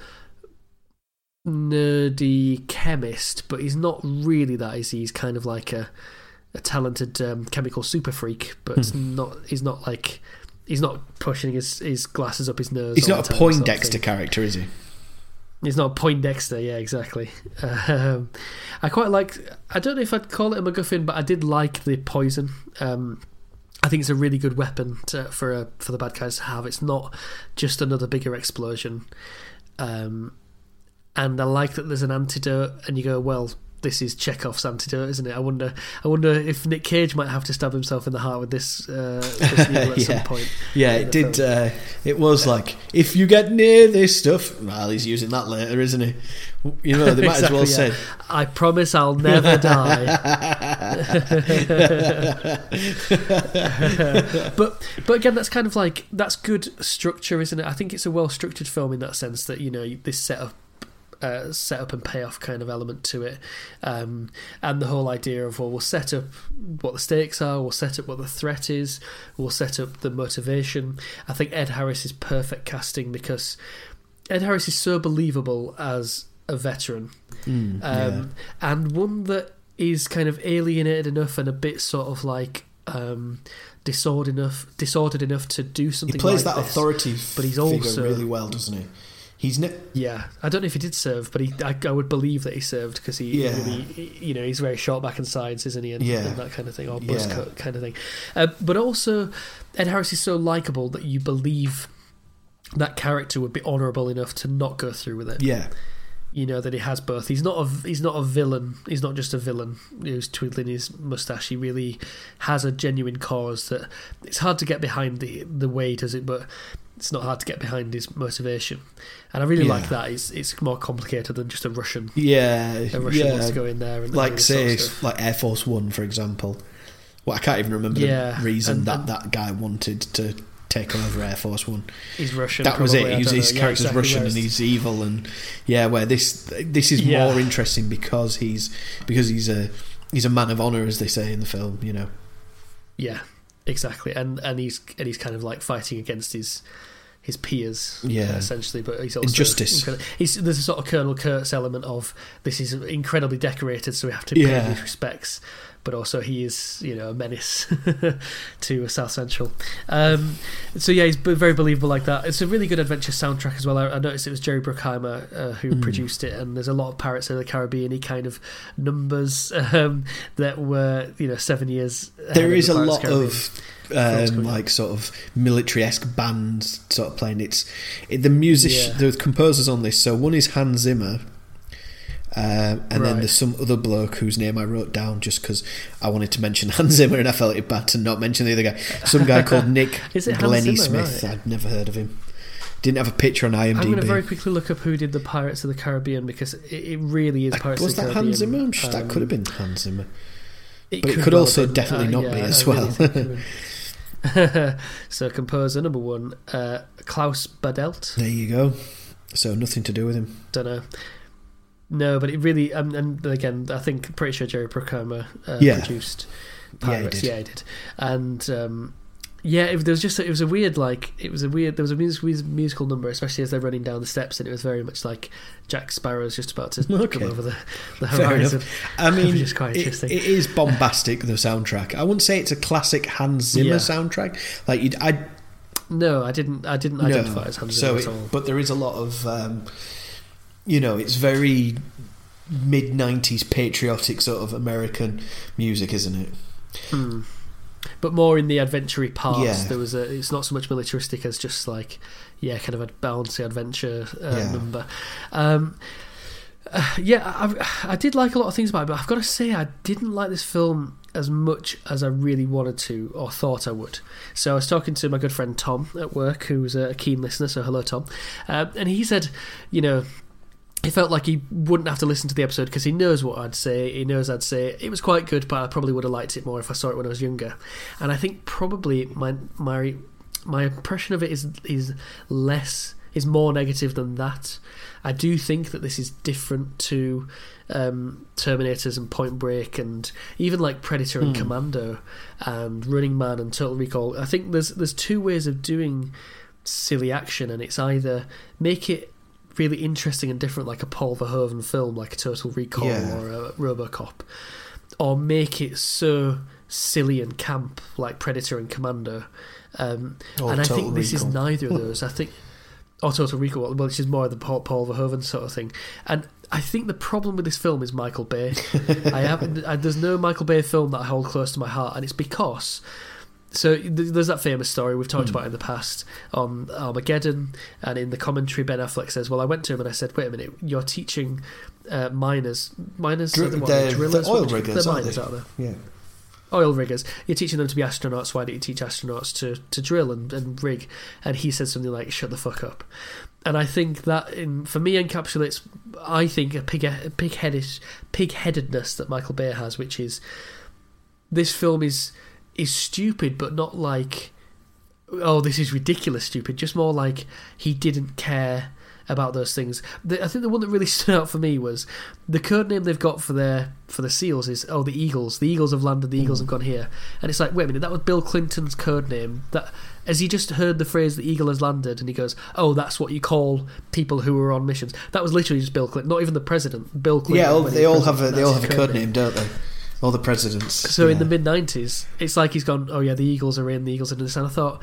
nerdy chemist, but he's not really that. Is he? He's kind of like a a talented um, chemical super freak, but Hmm. not. He's not like. He's not pushing his, his glasses up his nose. He's not a time, sort of Poindexter character, is he? He's not a Poindexter, yeah, exactly. Um, I quite like. I don't know if I'd call it a MacGuffin, but I did like the poison. Um, I think it's a really good weapon to, for a, for the bad guys to have. It's not just another bigger explosion. Um, and I like that there's an antidote, and you go, well, this is Chekhov's antidote, isn't it? I wonder. I wonder if Nick Cage might have to stab himself in the heart with this, uh, this needle at Yeah. some point. Yeah, it did. Uh, it was like if you get near this stuff, well, he's using that later, isn't he? You know, they might as well Exactly, say. I promise I'll never die. but but again, that's kind of like that's good structure, isn't it? I think it's a well structured film in that sense that you know this set up uh, set up and payoff kind of element to it, um, and the whole idea of well, we'll set up what the stakes are, we'll set up what the threat is, we'll set up the motivation. I think Ed Harris is perfect casting because Ed Harris is so believable as a veteran, Mm, um, and one that is kind of alienated enough and a bit sort of like um, disordered enough, disordered enough to do something. he plays like that this. authority but he's also- really well, doesn't he? He's ne- Yeah, I don't know if he did serve, but he, I, I would believe that he served because he, Yeah. really, he- you know, he's very short back and sides, isn't he, and, Yeah. and that kind of thing, or buzz Yeah. cut kind of thing. Uh, but also, Ed Harris is so likable that you believe that character would be honourable enough to not go through with it. yeah, You know that he has both. He's not a he's not a villain. He's not just a villain who's twiddling his mustache. He really has a genuine cause that it's hard to get behind the the way he does it, but it's not hard to get behind his motivation. And I really Yeah. like that. It's it's more complicated than just a Russian. yeah, A Russian yeah. wants to go in there and like say sort of like Air Force One, for example. Well, I can't even remember Yeah, the reason and- that and- that guy wanted to take over Air Force One. he's Russian. that was it. probably, I He was, his know. Yeah, character's exactly, Russian and he's evil, and yeah, where this this is Yeah. more interesting because he's because he's a he's a man of honor, as they say in the film. You know, yeah, exactly. And and he's and he's kind of like fighting against his his peers, Yeah. essentially. But he's also Injustice. He's, there's a sort of Colonel Kurtz element of this is incredibly decorated, so we have to pay Yeah. his respects. But also, he is, you know, a menace to South Central. Um, so yeah, he's very believable like that. It's a really good adventure soundtrack as well. I, I noticed it was Jerry Bruckheimer uh, who Mm. produced it, and there's a lot of Pirates of the Caribbean kind of numbers um, that were, you know, seven years. there is the a lot Caribbean. of um, like sort of military esque bands sort of playing. It's it, the music, Yeah. the composers on this. So one is Hans Zimmer. Um, and then there's some other bloke whose name I wrote down just because I wanted to mention Hans Zimmer and I felt it bad to not mention the other guy. Some guy called Nick Glennie Smith. Right. I'd never heard of him. Didn't have a picture on IMDb. I'm going to very quickly look up who did the Pirates of the Caribbean because it, it really is Pirates was of the Was that Caribbean. Hans Zimmer? I'm that Um, could have been Hans Zimmer. It but it could well also been. definitely not yeah, be as really well. could. so composer number one, uh, Klaus Badelt. There you go. So nothing to do with him. Don't know. No, but it really, um, and again, I think pretty sure Jerry Bruckheimer uh, Yeah. produced Yeah, he Pirates. did. Yeah, he did. And um, yeah, it, there was just it was a weird like it was a weird there was a musical musical number, especially as they're running down the steps, and it was very much like Jack Sparrow's just about to Okay. come over the, the Fair horizon. I mean, Which quite it- interesting. it is bombastic. The soundtrack. I wouldn't say it's a classic Hans Zimmer Yeah. soundtrack. Like you'd, I No, I didn't. I didn't no. identify as Hans so, Zimmer it, at all. but there is a lot of, um, you know, it's very mid '90s patriotic sort of American music, isn't it? Hmm. But more in the adventure parts. Yeah. There was a. It's not so much militaristic as just like, yeah, kind of a bouncy adventure uh, Yeah. number. Um, uh, yeah, I, I did like a lot of things about it, but I've got to say I didn't like this film as much as I really wanted to or thought I would. So I was talking to my good friend Tom at work, who's a keen listener. So hello, Tom. Um, and he said, you know, he felt like he wouldn't have to listen to the episode because he knows what I'd say. He knows I'd say it was quite good, but I probably would have liked it more if I saw it when I was younger. And I think probably my my my impression of it is is less is more negative than that. I do think that this is different to um, Terminators and Point Break and even like Predator and Hmm. Commando and Running Man and Total Recall. I think there's there's two ways of doing silly action, and it's either make it really interesting and different, like a Paul Verhoeven film, like a Total Recall Yeah. or a RoboCop, or make it so silly and camp, like Predator and Commando. Um, and I Total think this is neither of those. I think, or Total Recall, well, which is more the Paul, Paul Verhoeven sort of thing. And I think the problem with this film is Michael Bay. I have I, there's no Michael Bay film that I hold close to my heart, and it's because. So there's that famous story we've talked Hmm. about in the past on Armageddon, and in the commentary, Ben Affleck says, "Well, I went to him and I said, wait a minute, you're teaching uh, miners, miners, Dr- are the, they're- drillers, they're oil What riggers, they're aren't miners, they? aren't they? Yeah. oil riggers. You're teaching them to be astronauts. Why don't you teach astronauts to, to drill and, and rig? And he said something like, "Shut the fuck up." And I think that, in, for me, encapsulates, I think, a pig a pig headed pig headedness that Michael Bay has, which is this film is is stupid, but not like, oh, this is ridiculous stupid. Just more like he didn't care about those things. The, I think the one that really stood out for me was the code name they've got for their for the seals is oh the Eagles. The Eagles have landed. The hmm. Eagles have gone here, and it's like wait a minute, that was Bill Clinton's code name. That as he just heard the phrase "the eagle has landed," and he goes, "Oh, that's what you call people who are on missions." That was literally just Bill Clinton, not even the president. Bill Clinton. Yeah, all, they all have a they all have a code name, don't they? All the presidents. So in the mid '90s, it's like he's gone. Oh yeah, the Eagles are in. The Eagles are in this, and I thought,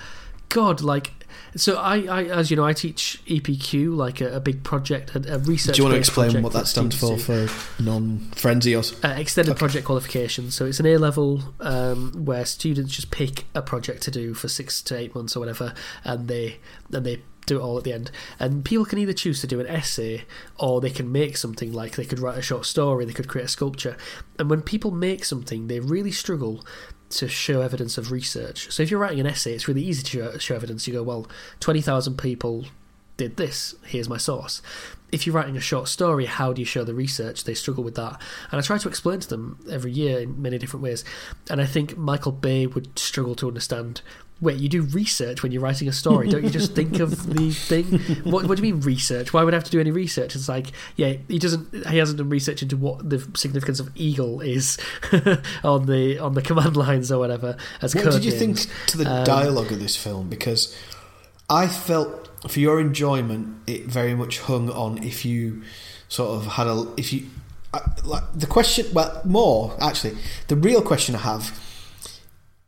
God, like. So I, I as you know, I teach EPQ, like a, a big project, a, a research. Do you want to explain what that stands for for non-frenzios? do. Uh, extended Okay. project qualification. So it's an A level um, where students just pick a project to do for six to eight months or whatever, and they and they do it all at the end. And people can either choose to do an essay or they can make something like they could write a short story, they could create a sculpture. And when people make something, they really struggle to show evidence of research. So if you're writing an essay, it's really easy to show, evidence. You go, well, 20,000 people did this, here's my source. If you're writing a short story, how do you show the research? They struggle with that. And I try to explain to them every year in many different ways. And I think Michael Bay would struggle to understand wait, you do research when you're writing a story, don't you just think of the thing? What, what do you mean research? Why would I have to do any research? It's like, yeah, he doesn't, he hasn't done research into what the significance of eagle is on the on the command lines or whatever. As What did you names. think to the Um, dialogue of this film? Because I felt for your enjoyment, it very much hung on if you sort of had a if you like the question. Well, more actually, the real question I have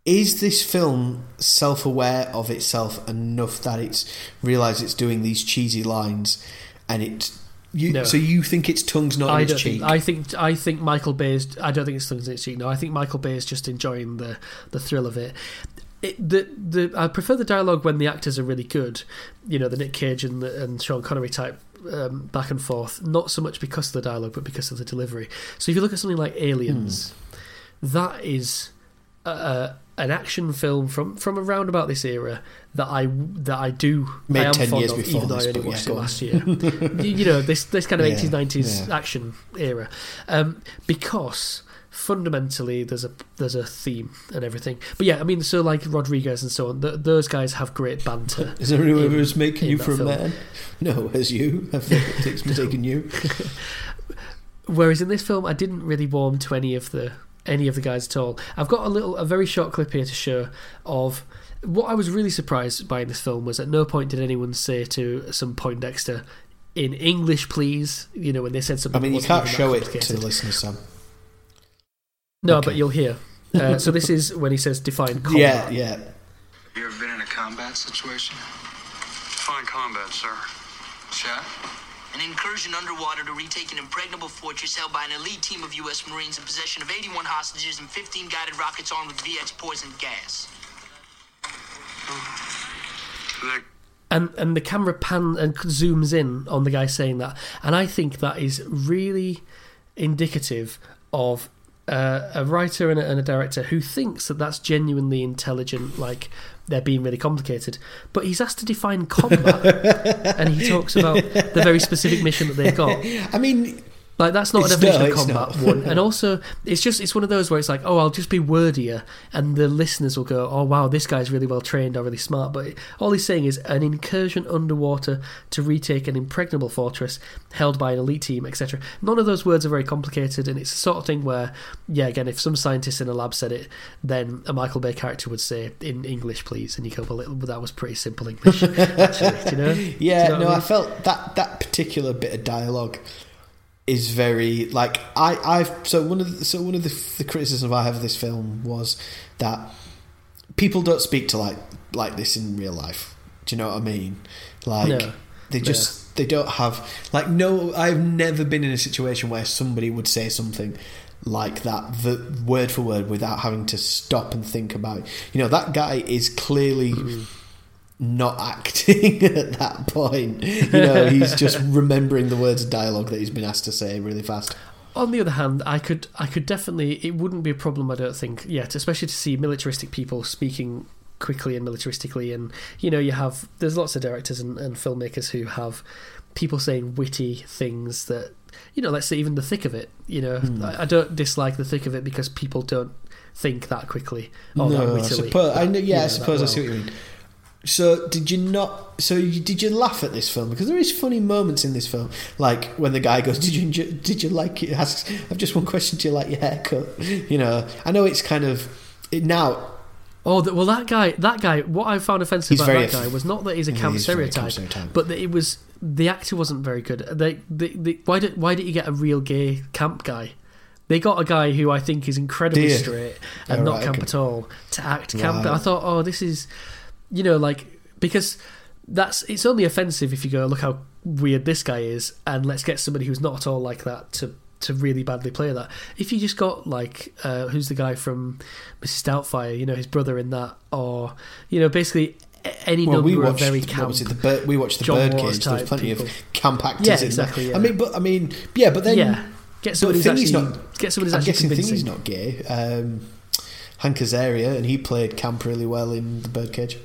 is this film self-aware of itself enough that it's realised it's doing these cheesy lines and it. You, No. So you think its tongue's not I in its don't cheek? think. I think. I think Michael Bay is. I don't think it's tongues in its cheek. No, I think Michael Bay is just enjoying the the thrill of it. It, the the I prefer the dialogue when the actors are really good. You know, the Nick Cage and the, and Sean Connery type um, back and forth. Not so much because of the dialogue, but because of the delivery. So if you look at something like Aliens, Hmm. that is an action film from from around about this era that I that I do Made I am 10 fond years of, before even though this, I only but yeah, watched it last year. you, know this this kind of Yeah, eighties nineties yeah. action era, um, because fundamentally there's a there's a theme and everything. But yeah, I mean, so like Rodriguez and so on, th- those guys have great banter. Is there anyone who's making you for a film. man? No, as you have it's mistaken you. Whereas in this film, I didn't really warm to any of the any of the guys at all. I've got a little, a very short clip here to show of what I was really surprised by in this film was at no point did anyone say to some Poindexter in English, please. You know, when they said something. I mean, you can't show it to the complicated. listeners, Sam. No, Okay. but you'll hear. Uh, so this is when he says define combat. Yeah, yeah. Have you ever been in a combat situation? Fine combat, sir. Shot? An incursion underwater to retake an impregnable fortress held by an elite team of U.S. Marines in possession of 81 hostages and 15 guided rockets armed with VX poison gas. And and the camera pan and zooms in on the guy saying that, and I think that is really indicative of uh, a writer and a, and a director who thinks that that's genuinely intelligent, like they're being really complicated. But he's asked to define combat, and he talks about the very specific mission that they've got. I mean, Like that's not a It's- definition no, of combat one, and also it's just it's one of those where it's like, oh, I'll just be wordier, and the listeners will go, oh wow, this guy's really well trained or really smart. But all he's saying is an incursion underwater to retake an impregnable fortress held by an elite team, etc. None of those words are very complicated, and it's the sort of thing where, yeah, again, if some scientist in a lab said it, then a Michael Bay character would say in English, please, and you go, well, it, that was pretty simple English, actually. You know? Yeah, you know no, I I, felt that that particular bit of dialogue is very like I I've so one of the, so one of the, the criticisms I have of this film was that people don't speak to like like this in real life. Do you know what I mean? Like No. they just they don't have like no. I've never been in a situation where somebody would say something like that, the word for word, without having to stop and think about. It. You know that guy is clearly. Mm. Not acting at that point, you know, he's just remembering the words of dialogue that he's been asked to say really fast. On the other hand, I could I could definitely it wouldn't be a problem I don't think yet, especially to see militaristic people speaking quickly and militaristically and you know you have there's lots of directors and, and filmmakers who have people saying witty things that you know let's say even the thick of it you know Hmm. I, I don't dislike the thick of it because people don't think that quickly or that no, I wittily suppose. I know, that, yeah, you I suppose that I see what you mean. So did you not? So you, did you laugh at this film? Because there is funny moments in this film, like when the guy goes, "Did you enjoy, did you like it?" Asks, "I've just one question. Do you like your haircut?" You know, I know it's kind of it, now. Oh, well, that guy, that guy. What I found offensive about that guy was not that he's a camp he's stereotype, stereotype. but that it was the actor wasn't very good. They, they, they, why did why did you get a real gay camp guy? They got a guy who I think is incredibly straight and Oh, not right, camp okay. at all to act camp. Right. I thought, oh, this is, you know, like because that's it's only offensive if you go look how weird this guy is, and let's get somebody who's not at all like that to to really badly play that. If you just got like uh, who's the guy from Mrs. Doubtfire, you know, his brother in that, or you know, basically any Well, number we of watched. very camp. it? The bird, we watched the John Birdcage. There was plenty people. of camp actors. Yeah, in exactly, yeah. I mean, but I mean, yeah, but then yeah, get somebody who's actually not. get somebody who's I'm actually guessing convincing. Thingy's not gay. Um, Hank Azaria, and he played camp really well in the Birdcage.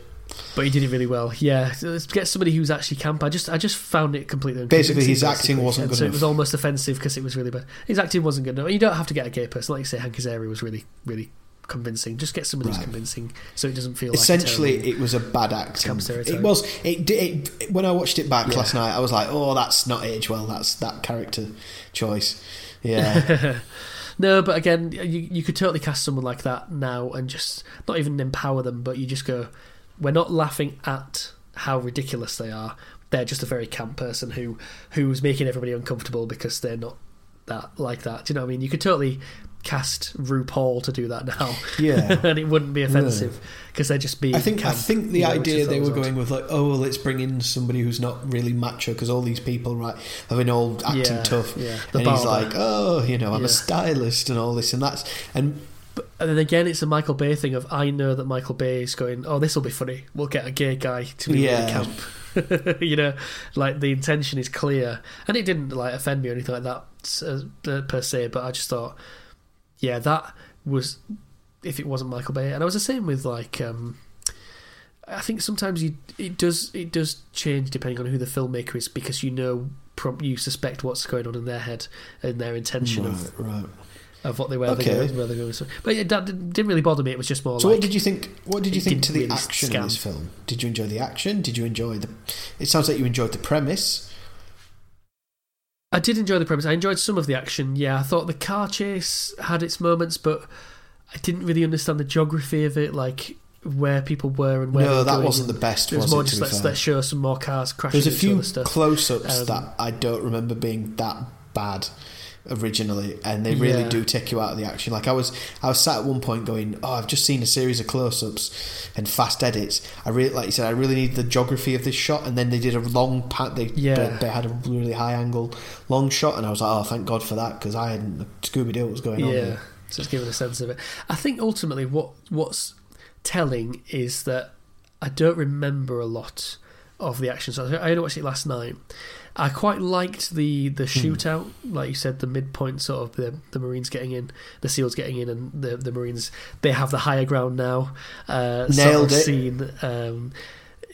But he did it really well. Yeah, so let's get somebody who's actually camp. I just, I just found it completely. Basically, his acting wasn't And good So it was almost offensive because it was really bad. His acting wasn't good enough. You don't have to get a gay person, like you say. Hank Azaria was really, really convincing. Just get somebody Right. who's convincing, so it doesn't feel like Essentially, terrible- it was a bad acting. It was. It, did- it, When I watched it back Yeah. last night, I was like, "Oh, that's not age well. That's that character choice." Yeah, No, but again, you you could totally cast someone like that now and just not even empower them, but you just go, we're not laughing at how ridiculous they are. They're just a very camp person who who's making everybody uncomfortable because they're not that like that. Do you know what I mean? You could totally cast RuPaul to do that now, Yeah. and it wouldn't be offensive because they're just being. I think. I think the you know, idea they were was going with, like, "Oh, well, let's bring in somebody who's not really macho," because all these people, right, have been all acting Yeah, tough, yeah. The and he's like, "Oh, you know, I'm Yeah. a stylist and all this and that's," and And then again, it's a Michael Bay thing of I know that Michael Bay is going, oh, this will be funny. We'll get a gay guy to be Yeah. the camp. you know, like the intention is clear, and it didn't like offend me or anything like that uh, per se. But I just thought, yeah, that was if it wasn't Michael Bay, and I was the same with like. um I think sometimes you it does it does change depending on who the filmmaker is because you know you suspect what's going on in their head and their intention of right, right. Of what they were. Okay. Where going. So, but yeah, that didn't really bother me. It was just more So, like what did you think? What did you think to the really action scan. in this film? Did you enjoy the action? Did you enjoy the? It sounds like you enjoyed the premise. I did enjoy the premise. I enjoyed some of the action. Yeah, I thought the car chase had its moments, but I didn't really understand the geography of it, like where people were and where. they no, were that wasn't the best. It was was more it, just let's, fair? let's show some more cars crashing There's a few close-ups Um, that I don't remember being that bad originally, and they really Yeah. do take you out of the action. Like I was, I was sat at one point going, "Oh, I've just seen a series of close-ups and fast edits. I really, like you said, I really need the geography of this shot." And then they did a long pat. They Yeah. they, they had a really high angle long shot, and I was like, "Oh, thank God for that," because I hadn't Scooby Doo what was going on. Yeah, Here. so it's giving a sense of it. I think ultimately what what's telling is that I don't remember a lot of the action. So I only watched it last night. I quite liked the the Hmm. shootout, like you said, the midpoint sort of the the Marines getting in, the SEALs getting in, and the the Marines they have the higher ground now. Uh, sort Nailed of it. Scene. Um,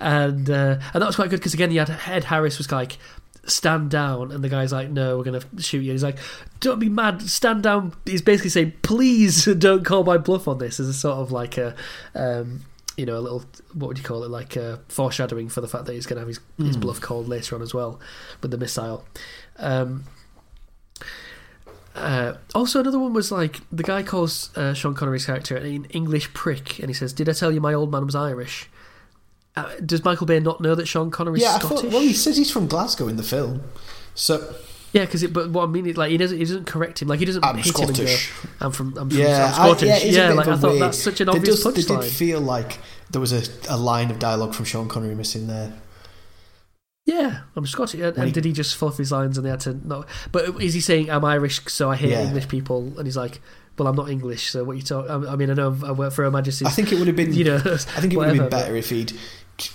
and uh, and that was quite good because again, you had Ed Harris was like, stand down, and the guy's like, no, we're gonna shoot you. And he's like, don't be mad, stand down. He's basically saying, please don't call my bluff on this. As a sort of like a, um, you know, a little what would you call it, like a foreshadowing for the fact that he's gonna have his, his bluff called later on as well with the missile. Um, uh, also, another one was like the guy calls uh, Sean Connery's character an English prick, and he says, "Did I tell you my old man was Irish?" Uh, does Michael Bay not know that Sean Connery's Yeah, I Scottish? thought. Well, he says he's from Glasgow in the film, so yeah, because but what I mean is like he doesn't he doesn't correct him like he doesn't I'm hit him and Scottish. go, "I'm from I'm from Yeah, I'm Scottish." I, yeah, bit like I thought way- that's such an there obvious punchline. did feel like there was a, a line of dialogue from Sean Connery missing there. Yeah, I'm Scottish. And, and did he just fluff his lines and they had to no? But is he saying I'm Irish, so I hate Yeah. English people? And he's like, well, I'm not English, so what you talk? I I mean, I know I work for Her Majesty. I think it would have been. you know, I think it would have been better if he'd,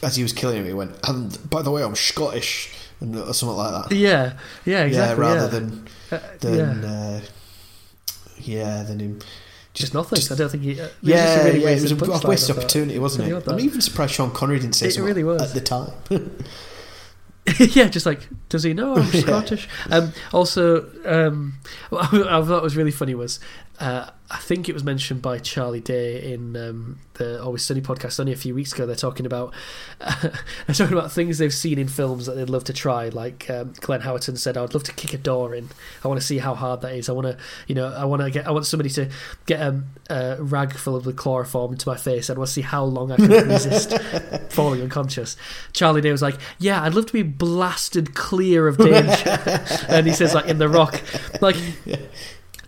as he was killing him, he went, "And by the way, I'm Scottish," and or something like that. Yeah, yeah, exactly. yeah, rather yeah. than Uh, than yeah. uh, yeah, than him. just nothing. just- I don't think he. Uh, Yeah, it was just a really yeah, it was a waste thought. opportunity, wasn't it? I'm even surprised Sean Connery didn't say It really was. at the time. yeah, just like, does he know I'm Yeah. Scottish? Um, also, um, what I thought was really funny was uh, I think it was mentioned by Charlie Day in um, the Always Sunny podcast only a few weeks ago. They're talking about they're talking about things they've seen in films that they'd love to try. Like um, Glenn Howerton said, "I'd love to kick a door in. I want to see how hard that is. I want to, you know, I want to get. I want somebody to get a, a rag full of the chloroform into my face. I want to see how long I can resist falling unconscious." Charlie Day was like, "Yeah, I'd love to be blasted clear of danger," and he says, "Like in The Rock, like."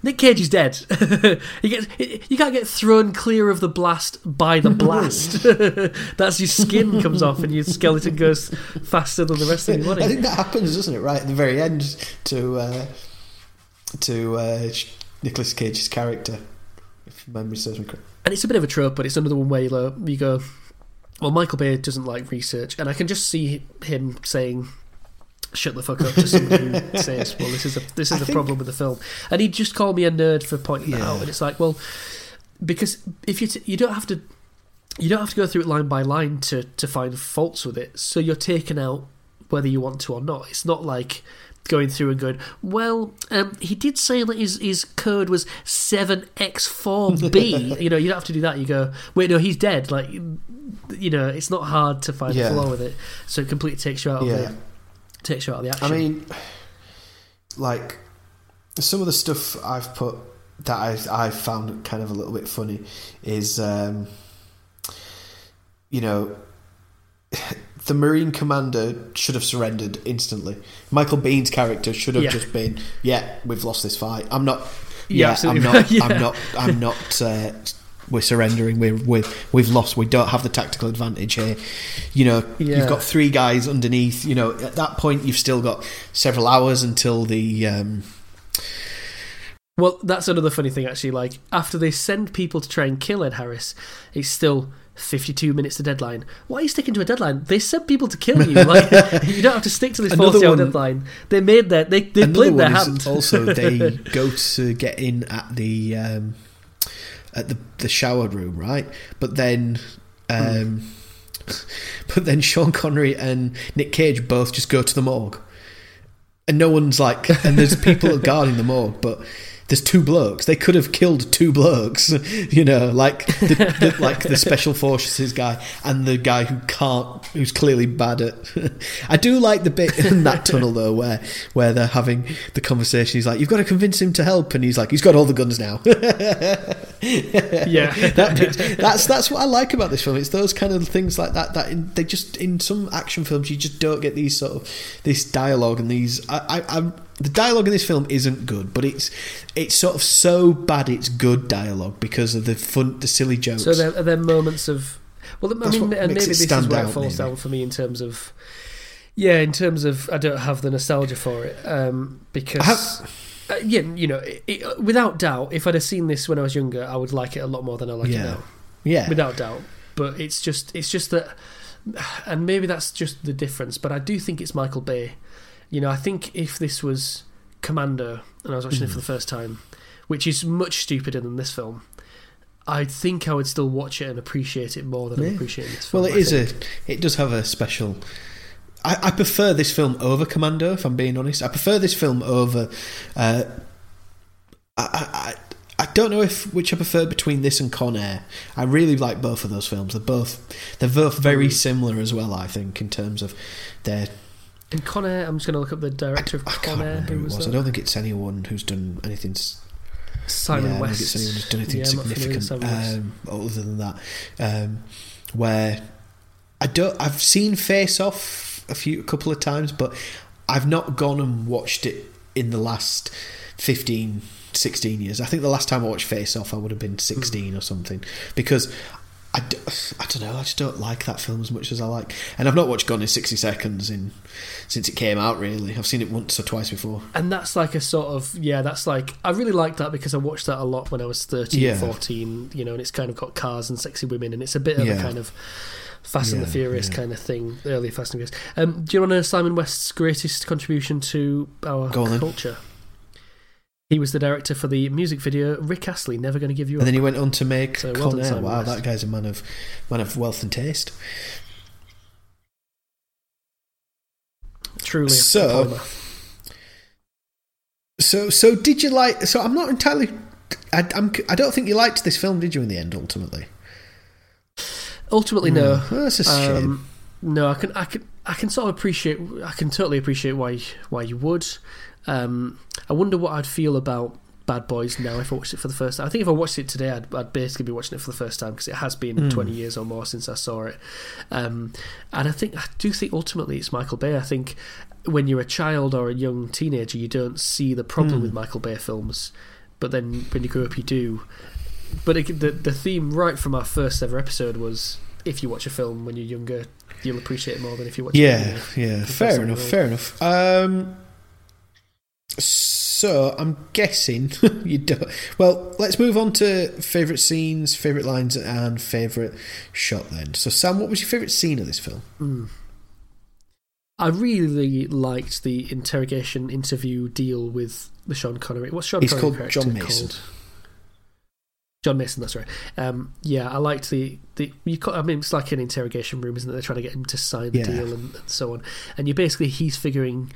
Nick Cage is dead. he gets, you can't get thrown clear of the blast by the blast. That's your skin comes off and your skeleton goes faster than the rest of your body. I think that happens, doesn't it? Right at the very end to uh, to uh, Nicolas Cage's character, if memory serves me correct. And it's a bit of a trope, but it's another one where you, you go, well, Michael Bay doesn't like research, and I can just see him saying. Shut the fuck up to somebody who says, "Well, this is a this is I the think- problem with the film," and he just called me a nerd for pointing that out. And it's like, well, because if you t- you don't have to you don't have to go through it line by line to to find faults with it. So you're taken out whether you want to or not. It's not like going through and going, well, um, he did say that his his code was seven x four B. You know, you don't have to do that. You go, wait, no, he's dead. Like, you know, it's not hard to find Yeah. a flaw with it. So it completely takes you out of Yeah. Takes you out of the action. I mean, like some of the stuff I've put that I I found kind of a little bit funny is, um, you know, the Marine commander should have surrendered instantly. Michael Biehn's character should have Yeah. just been, yeah, we've lost this fight. I'm not. Yeah, Yeah, I'm not. Yeah. I'm not. I'm not. Uh, we're surrendering. We're, we're we've lost. We don't have the tactical advantage here. You know, Yeah. you've got three guys underneath. You know, at that point, you've still got several hours until the. Um, Well, that's another funny thing, actually. Like, after they send people to try and kill Ed Harris, it's still 52 minutes to deadline. Why are you sticking to a deadline? They sent people to kill you. Like, you don't have to stick to this Another 40 hour deadline. They made that. They, they played their hand. also they go to get in at the um, at the the shower room, right? But then. Um, But then Sean Connery and Nick Cage both just go to the morgue, and no one's like, and there's people guarding the morgue, but there's two blokes. They could have killed two blokes, you know, like the, the, like the special forces guy and the guy who can't, who's clearly bad at. I do like the bit in that tunnel though, where where they're having the conversation. He's like, "You've got to convince him to help," and he's like, "He's got all the guns now." yeah. that bit, that's that's what I like about this film. It's those kind of things like that that in, they just in some action films you just don't get these sort of this dialogue and these. I, I, I'm, the dialogue in this film isn't good, but it's it's sort of so bad it's good dialogue because of the fun, the silly jokes. So there are there moments of. Well, I That's mean, and maybe this is where it falls maybe. down for me in terms of. Yeah, in terms of I don't have the nostalgia for it um, because. Uh, yeah, you know, it, it, without doubt, if I'd have seen this when I was younger, I would like it a lot more than I like it now. yeah, without doubt. But it's just it's just that, and maybe that's just the difference. But I do think it's Michael Bay. You know, I think if this was Commando and I was watching it Mm. for the first time, which is much stupider than this film, I think I would still watch it and appreciate it more than Yeah. this film. Well, it I is a. It does have a special. I, I prefer this film over Commando. If I'm being honest, I prefer this film over. Uh, I, I, I I don't know if which I prefer between this and Con Air. I really like both of those films. They're both they're both very similar as well. I think in terms of their. And Con Air, I'm just going to look up the director of I can't remember Who was, was. I don't think it's anyone who's done anything. Simon yeah, I don't think it's anyone who's done anything Yeah, I'm not familiar with significant um, other than that. Um, where I don't, I've seen Face Off a few, a couple of times, but I've not gone and watched it in the last 15, 16 years. I think the last time I watched Face Off, I would have been sixteen or something because. I, d- I don't know. I just don't like that film as much as I like, and I've not watched Gone in sixty seconds in since it came out. Really, I've seen it once or twice before. and that's like a sort of yeah that's like i really like that because i watched that a lot when i was 13 Yeah. 14 you know and it's kind of got cars and sexy women and it's a bit of a kind of fast and the furious yeah. kind of thing early fast and furious um, do you want to know simon west's greatest contribution to our Go on then. culture he was the director for the music video rick astley never going to give you Up." And then he went on to make So well Con Air. Wow, West. that guy's a man of man of wealth and taste. truly So- So, so did you like? So, I'm not entirely I, I'm, I don't think you liked this film, did you? In the end, ultimately, Ultimately, no. Oh, that's a shame. Um, no, I can, I can, I can sort of appreciate. I can totally appreciate why why you would. Um, I wonder what I'd feel about Bad Boys now if I watched it for the first time. I think if I watched it today, I'd, I'd basically be watching it for the first time because it has been Hmm. twenty years or more since I saw it. Um, and I think I do think ultimately it's Michael Bay. I think when you're a child or a young teenager, you don't see the problem with Michael Bay films, but then when you grow up, you do. But it, the the theme right from our first ever episode was if you watch a film when you're younger, you'll appreciate it more than if you watch it. Yeah, when yeah, fair enough, fair enough. Um, so I'm guessing you don't. Well, let's move on to favourite scenes, favourite lines, and favourite shot. Then, so Sam, what was your favourite scene of this film? I really liked the interrogation interview deal with the Sean Connery. What's Sean He's Connery called John Mason. called? John Mason, that's right. Um, yeah, I liked the the. You, ca- I mean, it's like an interrogation room, isn't it? They're trying to get him to sign the Yeah. deal and, and so on. And you basically he's figuring.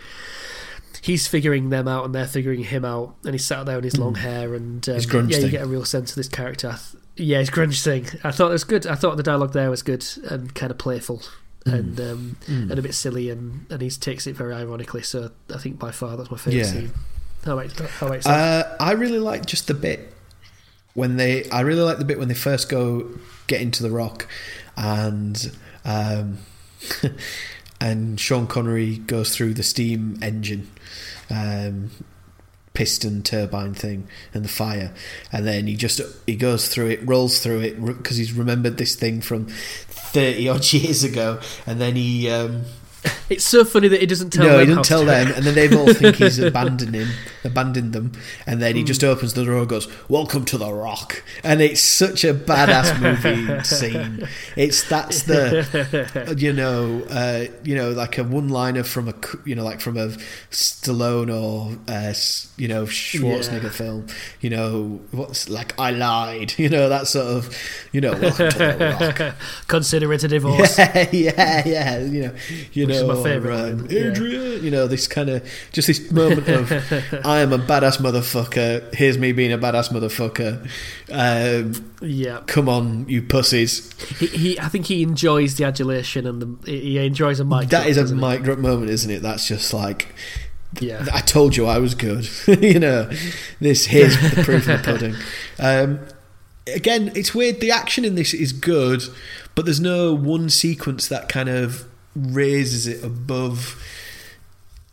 He's figuring them out, and they're figuring him out. And he's sat there in his long hair, and um, His grunge yeah, you get a real sense of this character. Yeah, his grunge thing. I thought it was good. I thought the dialogue there was good and kind of playful and um, and a bit silly, and, and he takes it very ironically. So I think by far that's my favourite Yeah. scene. How about how about? Uh, I really like just the bit when they. I really like the bit when they first go get into the rock, and um, and Sean Connery goes through the steam engine. Um, piston turbine thing and the fire and then he just he goes through it rolls through it because he's remembered this thing from 30 odd years ago and then he um it's so funny that he doesn't tell no, them. he doesn't tell them, and then they all think he's abandoned him, abandoned them, and then he Hmm. just opens the door and goes, "Welcome to the Rock," and it's such a badass movie scene. It's that's the, you know, uh, you know, like a one-liner from a you know, like from a Stallone or uh, you know Schwarzenegger Yeah. film. You know, what's like I lied. You know that sort of, you know, welcome to the Rock. Consider it a divorce. Yeah, yeah, yeah. You know, you Which know, my favourite or, um, line, yeah. You know, this kind of just this moment of I am a badass motherfucker. Here's me being a badass motherfucker. Um, Yeah, come on, you pussies. he, he. I think he enjoys the adulation and the. He enjoys a mic. That drop, is a mic drop moment, isn't it? That's just like Yeah, I told you I was good. you know, this here's the proof of the pudding. Um, again, it's weird. The action in this is good, but there's no one sequence that kind of raises it above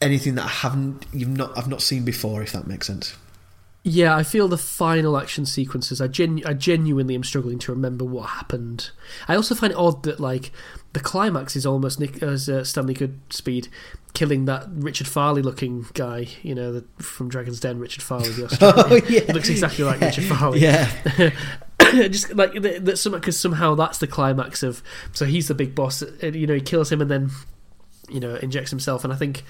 anything that I haven't you've not I've not seen before. If that makes sense. Yeah, I feel the final action sequences. I, genu- I genuinely am struggling to remember what happened. I also find it odd that like the climax is almost Nick as uh, Stanley Goodspeed killing that Richard Farleigh looking guy. You know, the, from Dragon's Den, Richard Farleigh. The. Oh, yeah. Looks exactly like Richard Farleigh. Yeah, just like that some because somehow that's the climax of. So he's the big boss. You know, he kills him and then you know injects himself. And I think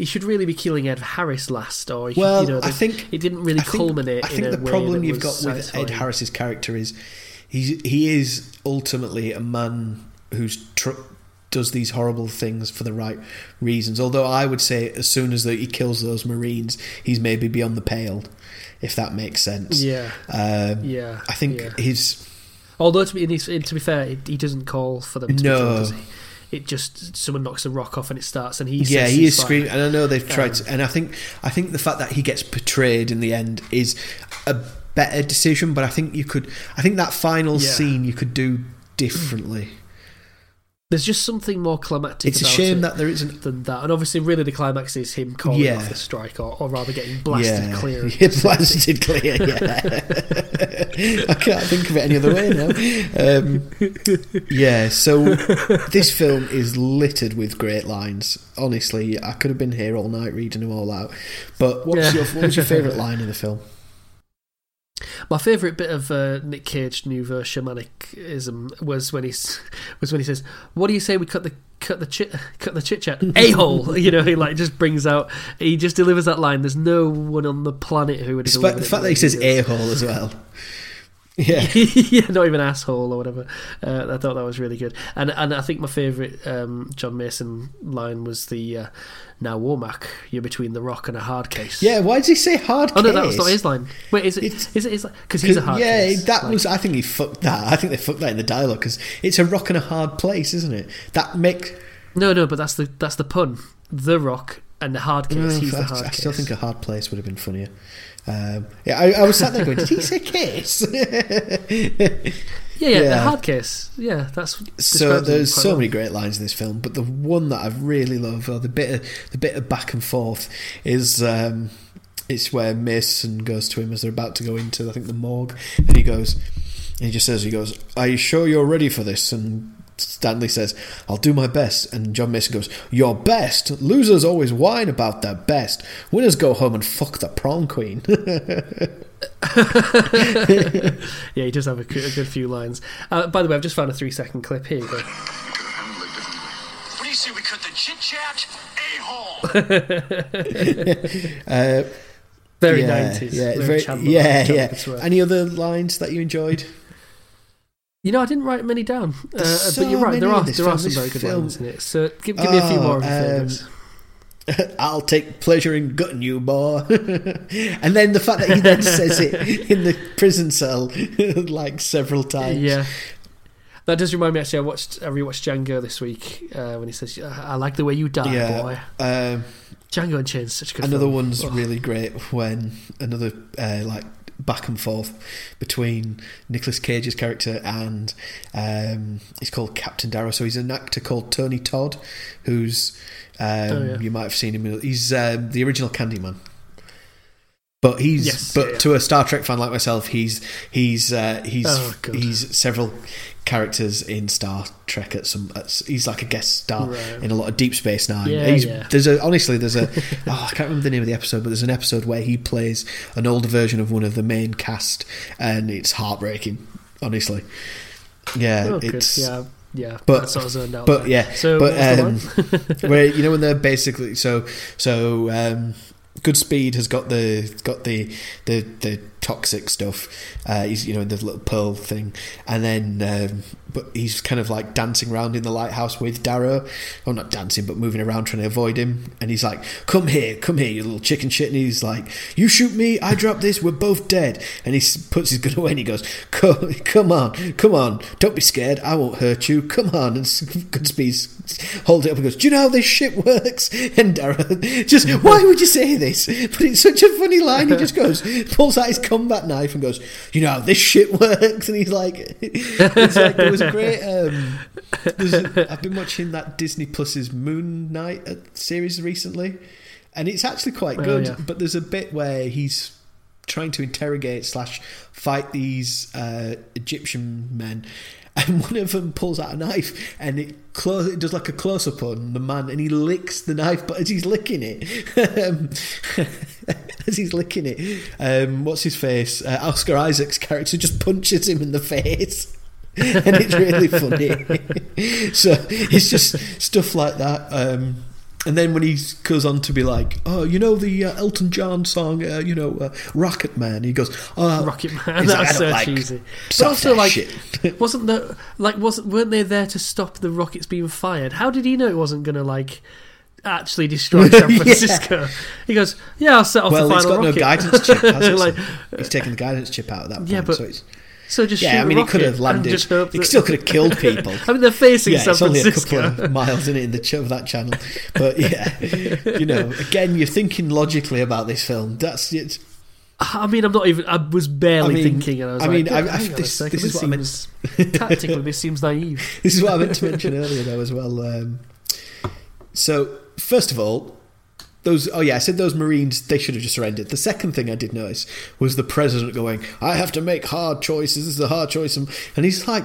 he should really be killing Ed Harris last. Or he should- Well, you know, I think it didn't really I think- culminate. I think in the problem you've got with Ed. Harris's character is he's he is ultimately a man who's tr- does these horrible things for the right reasons. Although I would say as soon as he kills those Marines, he's maybe beyond the pale, if that makes sense. Yeah, Um, yeah. I think yeah. his Although to be he's- to be fair, he he doesn't call for them to No. be killed, does he? It just someone knocks a rock off and it starts, and he yeah he is screaming, and I know they've tried, Um, to, and I think I think the fact that he gets portrayed in the end is a better decision. But I think you could, I think that final Yeah. scene you could do differently. There's just something more climactic. It's a shame it that there isn't than that, and obviously, really, the climax is him calling Yeah. off the strike, or, or rather, getting blasted yeah. clear. Yeah, blasted clear. Yeah, I can't think of it any other way now. Um, yeah, so this film is littered with great lines. Honestly, I could have been here all night reading them all out. But what's Yeah. your what was your favourite line in the film? My favourite bit of uh, Nick Cage nouveau shamanicism was when he's was when he says, "What do you say we cut the cut the chit cut the chit chat a hole?" You know, he like just brings out he just delivers that line. There's no one on the planet who would. Despite the fact that he says a hole as well. Yeah. yeah, not even asshole or whatever. Uh, I thought that was really good, and and I think my favourite um, John Mason line was the uh, "Now Womack, you're between the rock and a hard case." Yeah, why does he say hard Oh case? no, that was not his line. Wait, is it? It's- Is it? Because he's a hard yeah, case. that Like- was. I think he fucked that. I think they fucked that in the dialogue because it's a rock and a hard place, isn't it? That makes. No, no, but that's the that's the pun. The rock and the hard case. he's the I, hard I case. still think a hard place would have been funnier. Um, yeah, I, I was sat there going, "Did he say kiss?" Yeah, yeah, Yeah. a hard kiss. Yeah, that's so there's so well. many great lines in this film, but the one that I really love, or the bit of, the bit of back and forth, is um, it's where Mason goes to him as they're about to go into I think the morgue, and he goes, and he just says, he goes, "Are you sure you're ready for this?" And Stanley says, "I'll do my best." And John Mason goes, "Your best? Losers always whine about their best. Winners go home and fuck the prom queen." Yeah, he does have a, good- a good few lines. Uh, by the way, I've just found a three second clip. Here you go. Could have handled it differently. What do you say we cut the chit chat? A hole. uh, Very yeah, nineties. yeah, very, very- yeah, yeah. Any other lines that you enjoyed? You know, I didn't write many down, uh, There's but you're right. There are there are some very good film- lines in it. So give, give me a few Oh, more of your um. I'll take pleasure in gutting you, boy. and then the fact that he then says it in the prison cell like several times. Yeah. That does remind me. Actually, I watched, I rewatched Django this week uh, when he says, "I like the way you die, Yeah. boy." Um, Django Unchained is such a good. another film. one's Oh. really great when another uh, like back and forth between Nicolas Cage's character and um, he's called Captain Darrow. So he's an actor called Tony Todd, who's um, Oh, yeah. you might have seen him. He's um, the original Candyman. But he's Yes, but yeah, yeah. to a Star Trek fan like myself, he's he's uh, he's Oh, he's several characters in Star Trek at some. At, he's like a guest star Right. in a lot of Deep Space Nine. Yeah, He's- yeah. There's a honestly there's a oh, I can't remember the name of the episode, but there's an episode where he plays an older version of one of the main cast, and it's heartbreaking. Honestly, yeah, Oh, good. it's Yeah, yeah. but- that sort of zoned out. but there. yeah, So, but what was the um, where you know when they're basically so so um, Goodspeed has got the got the the the toxic stuff. Uh, he's you know in the little pearl thing, and then um, but he's kind of like dancing around in the lighthouse with Darrow. Oh, not dancing, but moving around trying to avoid him. And he's like, "Come here, come here, you little chicken shit." And he's like, "You shoot me, I drop this, we're both dead." And he puts his gun away and he goes, "Come, come on, come on, don't be scared. I won't hurt you. Come on." And Goodspeed holds it up and goes, "Do you know how this shit works?" And Darrow just, "Why would you say this?" But it's such a funny line. He just goes, pulls out his combat knife and goes, "You know how this shit works?" And he's like, "It's like there was a great." Um, there's a, I've been watching that Disney Plus's Moon Knight uh, series recently, and it's actually quite Oh, good. yeah. But there's a bit where he's trying to interrogate slash fight these uh, Egyptian men. And one of them pulls out a knife, and it, close, it does like a close up on the man, and he licks the knife. But as he's licking it, um, as he's licking it, um, what's his face? Uh, Oscar Isaac's character just punches him in the face, and it's really funny. so it's just stuff like that. Um, and then when he goes on to be like, oh, you know the uh, Elton John song, uh, you know, uh, Rocket Man. He goes, oh, Rocket Man. he's That like, was so like cheesy. But also, like, shit." wasn't the like wasn't weren't they there to stop the rockets being fired? How did he know it wasn't going to like actually destroy San Yeah. Francisco? He goes, "Yeah, I'll set off well, the he's final got no guidance chip. Like, he's taken the guidance chip out at that point. Yeah, but so it's, so just yeah, I mean, it could have landed. just hope that- still could have killed people. I mean, they're facing yeah, San it's only a couple of miles in it in the ch- of that channel, but yeah, you know, again, you're thinking logically about this film. That's it. I mean, I'm not even. I was barely I mean- thinking, and I was I mean, "Wait, I- I- this- this is what I meant- tactically. This seems naive. This is what I meant to mention earlier, though, as well. Um, so, first of all, those oh yeah, I said those Marines they should have just surrendered. The second thing I did notice was the president going, "I have to make hard choices. This is a hard choice," and he's like,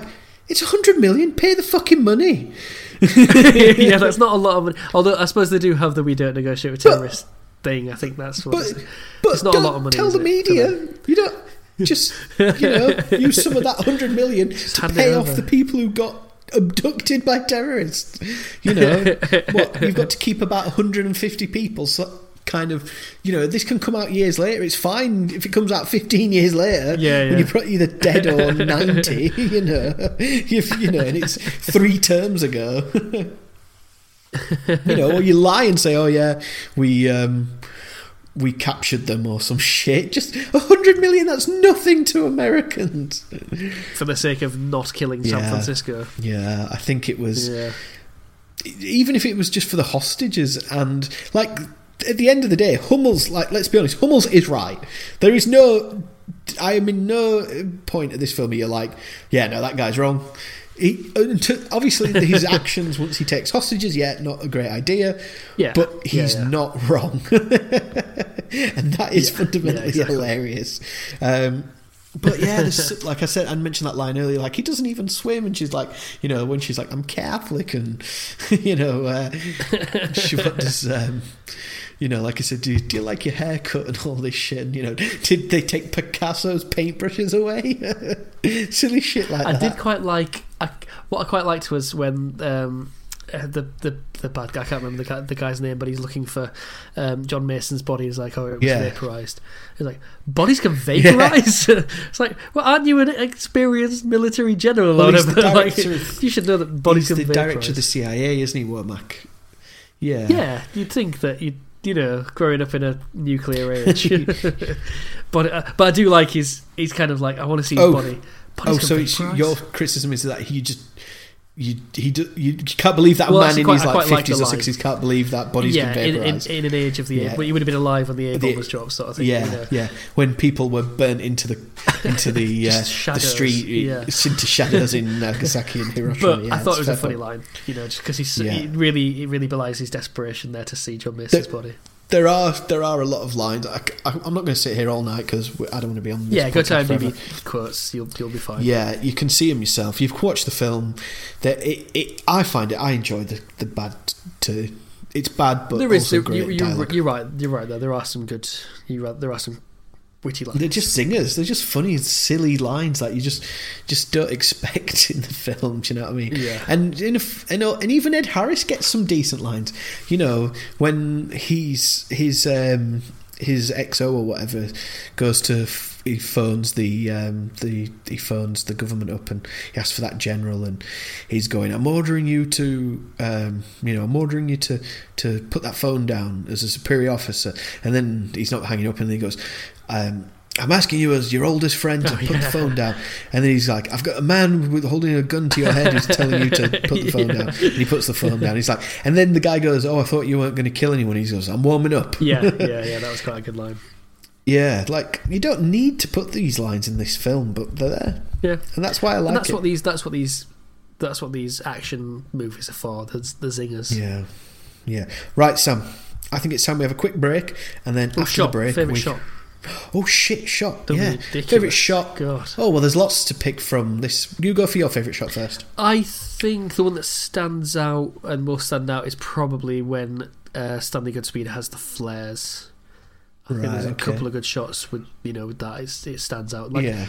"It's a hundred million. Pay the fucking money." yeah, that's not a lot of money. Although I suppose they do have the "we don't negotiate with But- terrorists" thing. I think that's what. But it's- but It's not a lot of money, Tell the media you don't just you know use some of that hundred million to pay off the people who got abducted by terrorists. You know what? You've got to keep about 150 people so, kind of, you know, this can come out years later. It's fine if it comes out 15 years later. Yeah, When you're pro- either dead or 90, you know, if, you know, and it's three terms ago. you know, or you lie and say, "Oh yeah, we um, we captured them" or some shit. Just a hundred million. That's nothing to Americans. for the sake of not killing San Yeah. Francisco. Yeah, I think it was. Yeah. even if it was just for the hostages and like at the end of the day hummels like let's be honest hummels is right there is no i am in no point of this film where you're like yeah no that guy's wrong he, obviously his actions once he takes hostages yeah not a great idea Yeah. but he's yeah. not wrong and that is Yeah, fundamentally yeah, exactly. hilarious um, but yeah, there's, like I said, I mentioned that line earlier. Like he doesn't even swim, and she's like, you know, when she's like, I'm Catholic, and you know, uh, she what does, um, you know, like I said, do, do you like your haircut and all this shit? And, you know, did they take Picasso's paintbrushes away? Silly shit like I that. I did quite like. I, what I quite liked was when um, uh, the the the bad guy. I can't remember the guy, the guy's name, but he's looking for um, John Mason's body. He's like, oh, it was Yeah. vaporized. He's like, bodies can vaporize. it's like, well, aren't you an experienced military general? Well, or whatever? Like, of- you should know that bodies He's can the vaporize. director of the CIA, isn't he, Womack? Yeah. Yeah, you'd think that you you know growing up in a nuclear age, but uh, but I do like his he's kind of like I want to see his Oh. body. Oh, so your criticism is that he just. You, he you can't believe that Well, man in quite- his like fifties or sixties can't believe that bodies yeah, can in, in, in an age of the Yeah. well, you would have been alive when the air The- bomb was dropped, sort of thing. yeah, you know. yeah. When people were burnt into the into the uh, the street, yeah. into shadows in Nagasaki and Hiroshima. But yeah, I thought it was a funny point. line, you know, just because he's Yeah. he really it really belies his desperation there to see John Mason's body. There are there are a lot of lines. I, am not going to sit here all night because I don't want to be on. This Yeah, go to. IMDb quotes, you'll you'll be fine. Yeah, you can see them yourself. You've watched the film. That it, it, I find it. I enjoy the the bad. To it's bad, but there is there, you, you're, you're right. You're right. Though there are some good. You there are some witty lines. They're just singers. They're just funny, silly lines that you just just don't expect in the film. Do you know what I mean? Yeah. And in a, uh, and even Ed Harris gets some decent lines. You know, when he's his um, his XO or whatever goes to he phones the um, the he phones the government up and he asks for that general and he's going I'm ordering you to um, you know I'm ordering you to to put that phone down as a superior officer and then he's not hanging up and then he goes um, I'm asking you as your oldest friend to Oh, put yeah. the phone down and then he's like I've got a man with holding a gun to your head who's telling you to put the phone Yeah. down and he puts the phone down he's like and then the guy goes oh I thought you weren't going to kill anyone he goes I'm warming up yeah, yeah, yeah. That was quite a good line. Yeah, like you don't need to put these lines in this film, but they're there, Yeah, and that's why I like and that's it. what these. That's what these. That's what these action movies are for. The, the zingers. yeah, yeah. Right, Sam. I think it's time we have a quick break, and then Oh, after shot. the break, Favorite we... shot. Oh shit, shot. The yeah, ridiculous- favorite shot. God. Oh well, there's lots to pick from this. You go for your favorite shot first. I think the one that stands out and will stand out is probably when uh, Stanley Goodspeed has the flares. I think there's a okay. couple of good shots with you know with that. It's, it stands out like yeah,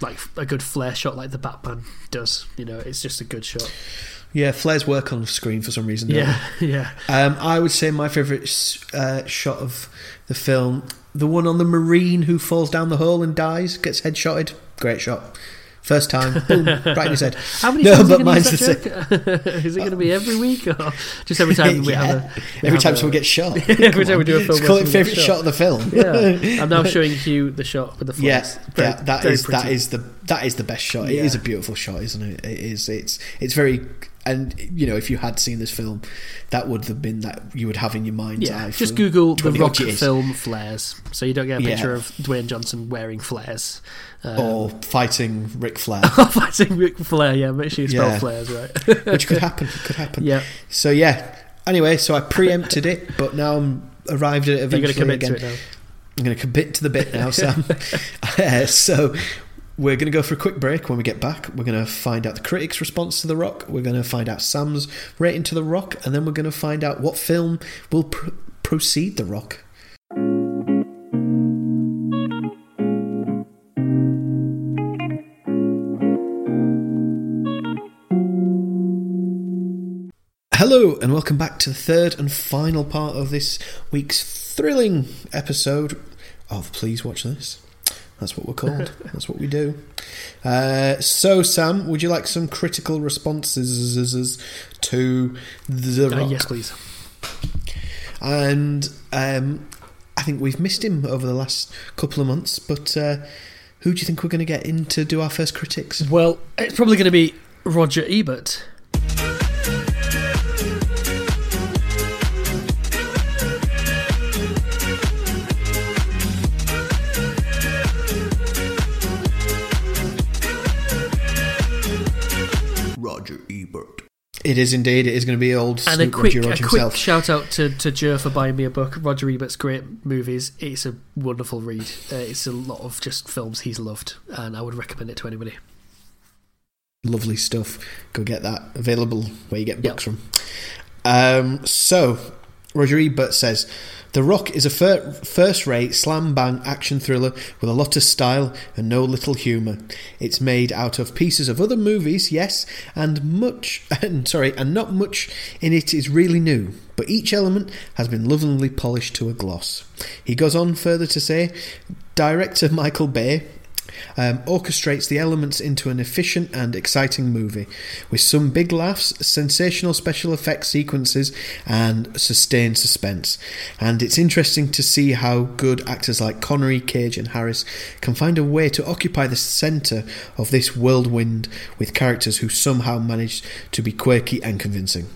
like a good flare shot like the Batman does. You know, it's just a good shot. yeah. Flares work on screen for some reason. Yeah, yeah. Um, I would say my favorite uh, shot of the film, the one on the marine who falls down the hole and dies, gets headshotted. Great shot. First time, boom, right in his head. How many No, times but are you going to mine's the joke? is it going to be every week or just every time we Yeah. have a we Every have time a- someone gets shot. Every time we do a film Just call it favourite shot of the film. Yeah, I'm now showing Hugh the shot with the Yeah, Yes, Very- that, that is that is the that is the best shot. It Yeah. is a beautiful shot, isn't it? It is. It's it's very and you know if you had seen this film, that would have been that you would have in your mind Yeah, eye. just Google the 20 odd Rock film flares, so you don't get a Yeah. picture of Dwayne Johnson wearing flares. Um, or fighting Ric Flair, fighting Ric Flair, yeah. Make sure you spell Yeah. flares right. which could happen. Could happen. yeah, So yeah. Anyway, so I preempted it, but now I'm arrived at it you're eventually going to commit again. to it now. I'm going to commit to the bit now, Sam. Uh, so we're going to go for a quick break. When we get back, we're going to find out the critics' response to The Rock. We're going to find out Sam's rating to The Rock, and then we're going to find out what film will pr- proceed The Rock. Hello, and welcome back to the third and final part of this week's thrilling episode of Please Watch This. That's what we're called. That's what we do. Uh, so, Sam, would you like some critical responses to the Uh, Rock? yes, please. And um, I think we've missed him over the last couple of months. But uh, who do you think we're going to get in to do our first critics? Well, it's probably going to be Roger Ebert. It is indeed. It is going to be old And a quick, Roger a Roger quick shout out to, to Joe for buying me a book. Roger Ebert's great movies. It's a wonderful read. Uh, it's a lot of just films he's loved, and I would recommend it to anybody. Lovely stuff. Go get that available where you get Yep. books from. Um, so, Roger Ebert says The Rock is a fir- first rate slam bang action thriller with a lot of style and no little humour. It's made out of pieces of other movies, yes, and much, and sorry, and not much in it is really new, but each element has been lovingly polished to a gloss. He goes on further to say, director Michael Bay um, orchestrates the elements into an efficient and exciting movie with some big laughs, sensational special effects sequences, and sustained suspense. And it's interesting to see how good actors like Connery, Cage, and Harris can find a way to occupy the centre of this whirlwind with characters who somehow manage to be quirky and convincing.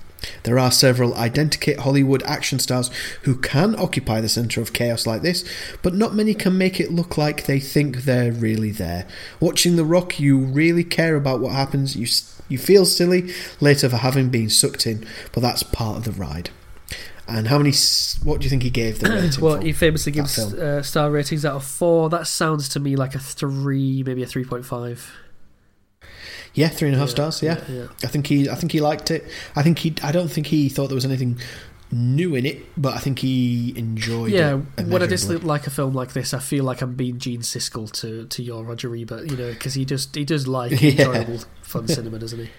There are several identikit Hollywood action stars who can occupy the centre of chaos like this, but not many can make it look like they think they're really there. Watching The Rock, you really care about what happens. You you feel silly later for having been sucked in, but that's part of the ride. And how many? What do you think he gave the rating? Well, he famously gives uh, star ratings out of four. That sounds to me like a three, maybe a three point five. Yeah, three and a half Yeah, stars. Yeah. yeah. I think he. I think he liked it. I think he. I don't think he thought there was anything new in it, but I think he enjoyed Yeah, it. Yeah, when I just like a film like this, I feel like I'm being Gene Siskel to, to your Roger Ebert, you know, because he just he does like Yeah. enjoyable, fun cinema, doesn't he?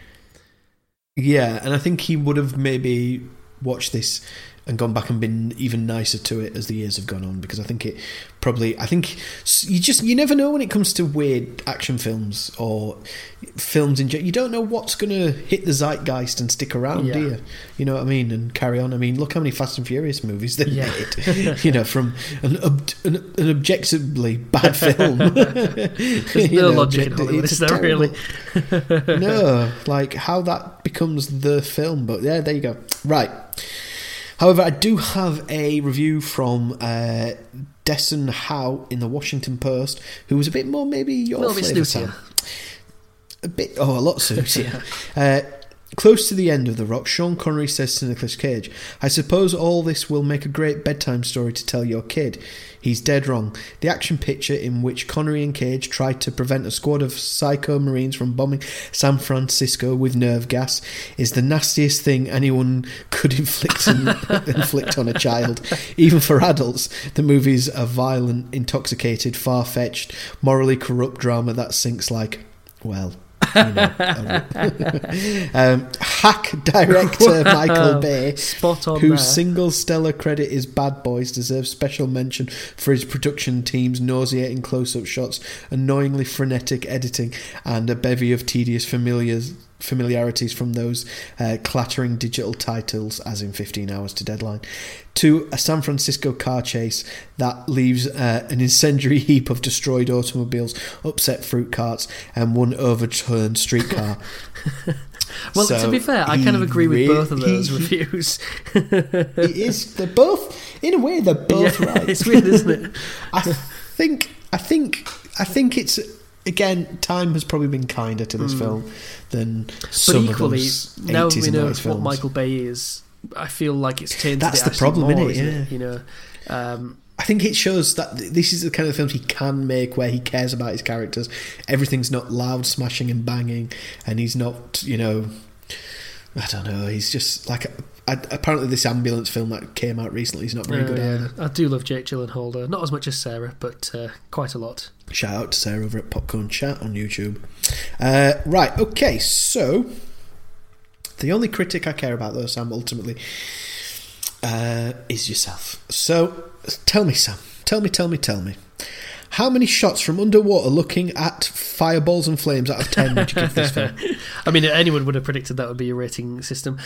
Yeah, and I think he would have maybe watched this and gone back and been even nicer to it as the years have gone on because I think it probably I think you just you never know when it comes to weird action films or films in gen- you don't know what's going to hit the zeitgeist and stick around do you you know what I mean and carry on I mean look how many Fast and Furious movies they Yeah. made you know from an, ob- an, an objectively bad film There's no logic in Hollywood, is there really? no, like how that becomes the film. But yeah, there you go. Right. However, I do have a review from uh, Desson Howe in the Washington Post, who was a bit more maybe your A little bit snootier. A bit, oh, a lot snootier. uh, close to the end of The Rock, Sean Connery says to Nicolas Cage, I suppose all this will make a great bedtime story to tell your kid. He's dead wrong. The action picture in which Connery and Cage tried to prevent a squad of psycho Marines from bombing San Francisco with nerve gas is the nastiest thing anyone could inflict inflict on a child. Even for adults, the movie's a violent, intoxicated, far fetched, morally corrupt drama that sinks like, well, um, hack director Michael Bay, Spot on whose there. single stellar credit is Bad Boys, deserves special mention for his production team's nauseating close-up shots, annoyingly frenetic editing, and a bevy of tedious familiars. Familiarities from those uh, clattering digital titles, as in 15 Hours to Deadline, to a San Francisco car chase that leaves uh, an incendiary heap of destroyed automobiles, upset fruit carts, and one overturned streetcar. Well, So to be fair, I kind of agree with re- both of those he- reviews. it is. They're both, in a way, they're both Yeah, right. it's weird, isn't it? I think. I think. I think it's again. Time has probably been kinder to this film than. But some equally, of those now 80s we know 90s what films. Michael Bay is. I feel like it's tainted That's it the problem, more, isn't Yeah. it? You know, um, I think it shows that this is the kind of films he can make where he cares about his characters. Everything's not loud, smashing, and banging, and he's not, you know, I don't know. He's just like a, apparently this ambulance film that came out recently is not very good uh, either. I do love Jake Gyllenhaal, not as much as Sarah, but uh, quite a lot. Shout out to Sarah over at Popcorn Chat on YouTube. Uh, right, okay, so The only critic I care about, though, Sam, ultimately, uh, is yourself. So tell me, Sam. Tell me, tell me, tell me. How many shots from underwater looking at fireballs and flames out of 10 would you give this film? I mean, anyone would have predicted that would be a rating system.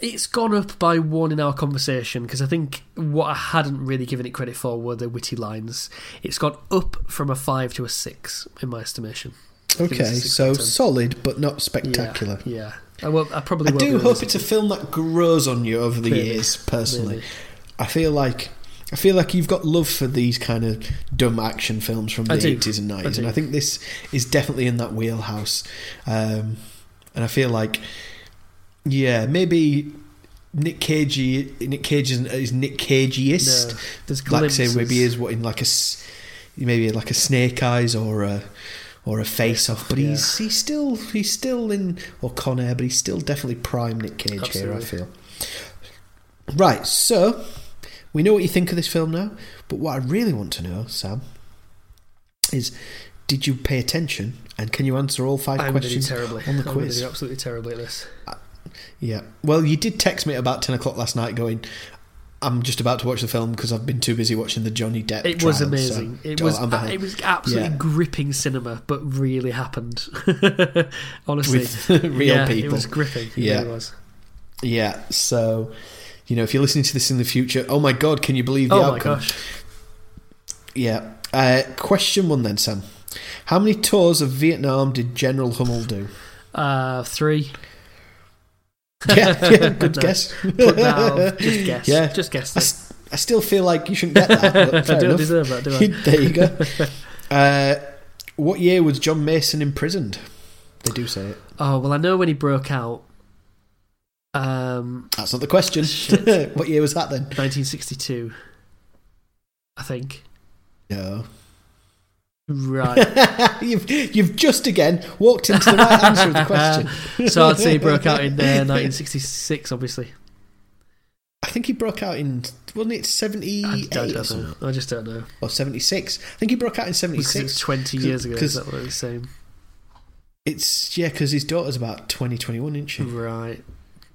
It's gone up by one in our conversation because I think what I hadn't really given it credit for were the witty lines. It's gone up from a five to a six in my estimation. Okay, it's a six so out of 10. solid but not spectacular. Yeah, I, well, I probably I do hope it's a film that grows on you over the Maybe. years. Personally. I feel like I feel like you've got love for these kind of dumb action films from the eighties and nineties, and I think this is definitely in that wheelhouse. Um, and I feel like, yeah, maybe Nick Cage. Nick Cage is, is Nick Cageiest. No, there's like say maybe is what in like a maybe like a Snake Eyes or a or a Face Off, but yeah. he's he's still he's still in or Con Air, but he's still definitely prime Nick Cage here. I feel. Right, so we know what you think of this film now, but what I really want to know, Sam, is did you pay attention and can you answer all 5 I'm going to do questions terribly on the I'm quiz? absolutely terribly at this. Yeah. Well, you did text me at about 10 o'clock last night going, I'm just about to watch the film because I've been too busy watching the Johnny Depp It was trials, amazing. so- it was uh, it was absolutely Yeah. gripping cinema, but really happened. Honestly, With real yeah, people. It was gripping. It Yeah. really was. Yeah, so you know, if you're listening to this in the future, oh my god, can you believe the Oh my outcome? gosh! Yeah. Uh, question one then, Sam. How many tours of Vietnam did General Hummel do? Uh, three. Yeah, yeah good No. guess. Put that out. Just guess. Yeah. Just guess. I, still feel like you shouldn't get that. I don't enough. deserve that, do I? there you go. Uh, what year was John Mason imprisoned? They do say it. Oh well, I know when he broke out. Um, That's not the question. What year was that then? 1962. I think. No. Right. you've you've just again walked into the right answer of the question. so I'd say he broke out in uh, 1966, obviously. I think he broke out in wasn't it seventy I, I eight or don't know. I just don't know. or seventy six? I think he broke out in 76. It's 20 years ago. Is that what it's saying? It's yeah, because his daughter's about 20, 21, isn't she? Right.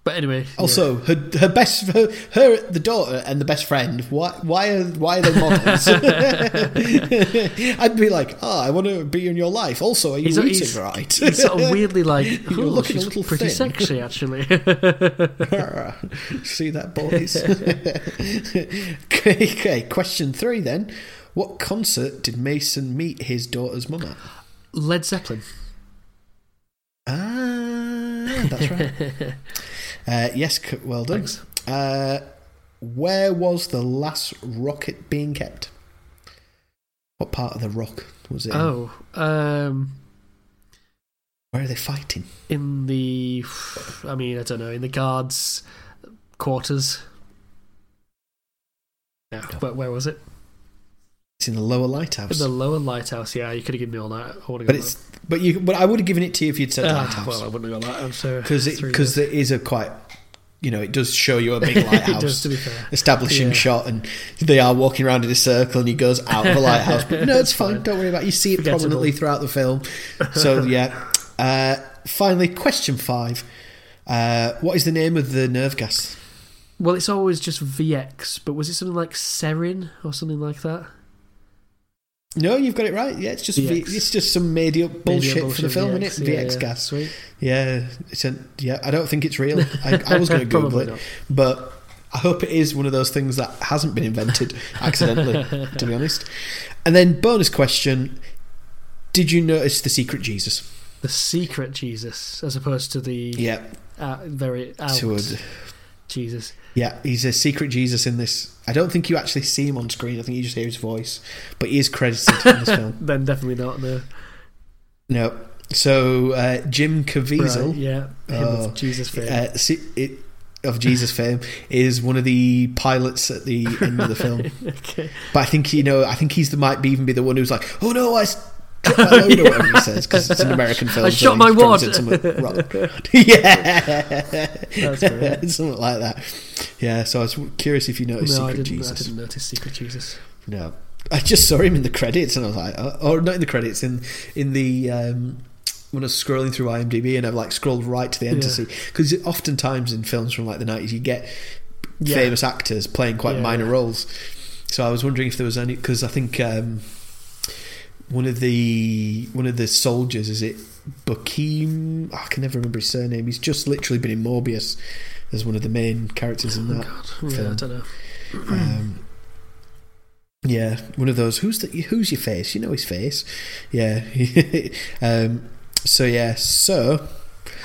But anyway. yeah. Also, her her best her, her the daughter and the best friend. Why why are why are they models? I'd be like, oh, I want to be in your life. Also, are you He's- eating he's- right? He's sort of weirdly like, You're oh, looking a little pretty thin." sexy, actually. See that, boys? okay, okay, question three then. What concert did Mason meet his daughter's mum at? Led Zeppelin. Ah, that's right. Uh, yes, well done. Uh, where was the last rocket being kept? What part of the rock was it? Oh, um, Where are they fighting? in the, I mean, I don't know, in the guards' quarters. Yeah, where, where was it? It's in the lower lighthouse. In the lower lighthouse. Yeah, you could have given me all that. I would have but it's but you but I would have given it to you if you'd said that. Ah, lighthouse well, I wouldn't have got sorry. because because years. there is a quite you know it does show you a big it lighthouse does, to be fair. establishing Yeah. shot and they are walking around in a circle and he goes out of the lighthouse but no it's fine fine. don't worry about it you see it prominently throughout the film so yeah uh, finally question five uh, what is the name of the nerve gas Well, it's always just VX, but was it something like Sarin or something like that? No you've got it right yeah it's just v, it's just some made up bullshit, a for the film VX, isn't it yeah, VX yeah. gas Sweet. yeah it's a, yeah I don't think it's real I, I was going to Google it not. but I hope it is one of those things that hasn't been invented accidentally, to be honest. And then, bonus question Did you notice the secret Jesus? The secret Jesus, as opposed to the Yeah, uh, very out Jesus. yeah, he's a secret Jesus in this. I don't think you actually see him on screen, I think you just hear his voice, but he is credited in this film. Then definitely not. No. No. So, uh, Jim Caviezel. Right, yeah. Oh, of Jesus fame. uh, it, of Jesus fame is one of the pilots at the end of the film. okay. But I think you know, I think he's the might be even be the one who's like, "Oh no, I." dropped my load," or whatever he says because it's an American film. I shot my wad. yeah, brilliant. something like that. Yeah, so I was curious if you noticed No, I Secret I Jesus. didn't notice Secret Jesus. No, I just saw him in the credits, and I was like, oh, or not in the credits, in in the um, when I was scrolling through IMDb and I've like scrolled right to the end to see because oftentimes in films from like the nineties you get Yeah. famous actors playing quite Yeah, minor yeah. roles. So I was wondering if there was any because I think um, one of the one of the soldiers is it Bokeem? I can never remember his surname. He's just literally been in Morbius as one of the main characters in that Yeah, I don't know. Um, yeah, one of those. Who's the? Who's your face? You know his face. Yeah. um, so yeah. So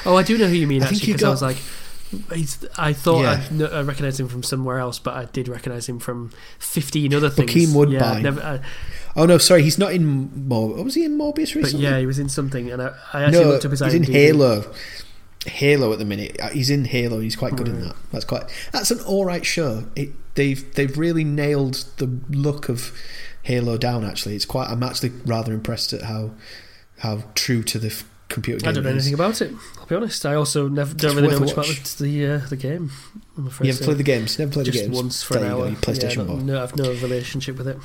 Oh, I do know who you mean I think actually because I was like, he's, I thought Yeah. I, I recognised him from somewhere else, but I did recognise him from fifteen other things. Bokeem Woodbine. Yeah, never, I, oh no, sorry, he's not in Mor. Was he in Morbius but recently? yeah, he was in something, and I, I actually no, looked up his he's in Halo. Halo at the minute. Uh, He's in Halo. and He's quite good in that. That's quite. That's an all right show. It they've they've really nailed the look of Halo down. Actually, it's quite. I'm actually rather impressed at how how true to the computer game. I don't know anything about it. I'll be honest. I also never don't really know much about watch. the the, uh, the game. I'm afraid You haven't so. played the games. Never played just the games. once for there an hour. go. PlayStation yeah, no, I've no relationship with it.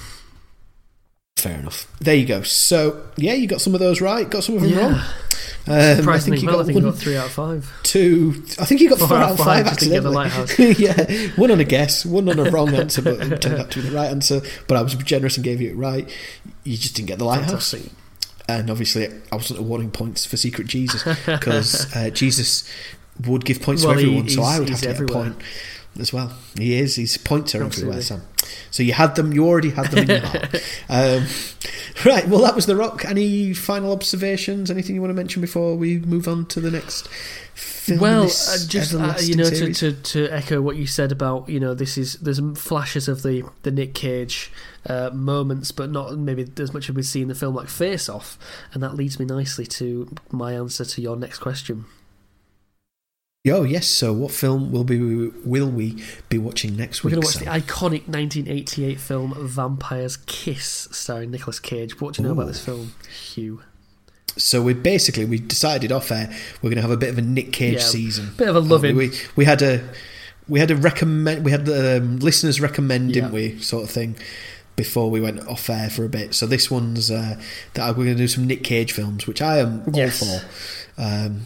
Fair enough. There you go. So yeah, you got some of those right. Got some of them Yeah. wrong. Um, Surprisingly you well, I think I one, got three out of five. two. I think you got four, Four out of five. the accidentally. yeah, one on a guess, one on a wrong answer, but it turned out to be the right answer. But I was generous and gave you it right. You just didn't get the lighthouse. Fantastic. And obviously, I wasn't awarding points for Secret Jesus because uh, Jesus would give points Well, to everyone, so I would have he's to get a point as well. He is. His points are everywhere, Sam. So you had them. You already had them in your heart. Um, right. Well, that was the rock. Any final observations? Anything you want to mention before we move on to the next? Film Well, uh, just uh, you know, to, to to echo what you said about you know this is there's flashes of the the Nick Cage uh, moments, but not maybe as much as we see in the film like Face Off, and that leads me nicely to my answer to your next question. Oh yes. So, what film will be will we be watching next week? We're going to watch Sam? the iconic 1988 film Vampire's Kiss, starring Nicolas Cage. What do you know about this film, Hugh? So we basically we decided off air we're going to have a bit of a Nick Cage Yeah, season. bit of a loving. We, we we had a we had a recommend we had the um, listeners recommend didn't we sort of thing before we went off air for a bit. So this one's uh, that we're going to do some Nick Cage films, which I am Yes. all for, um,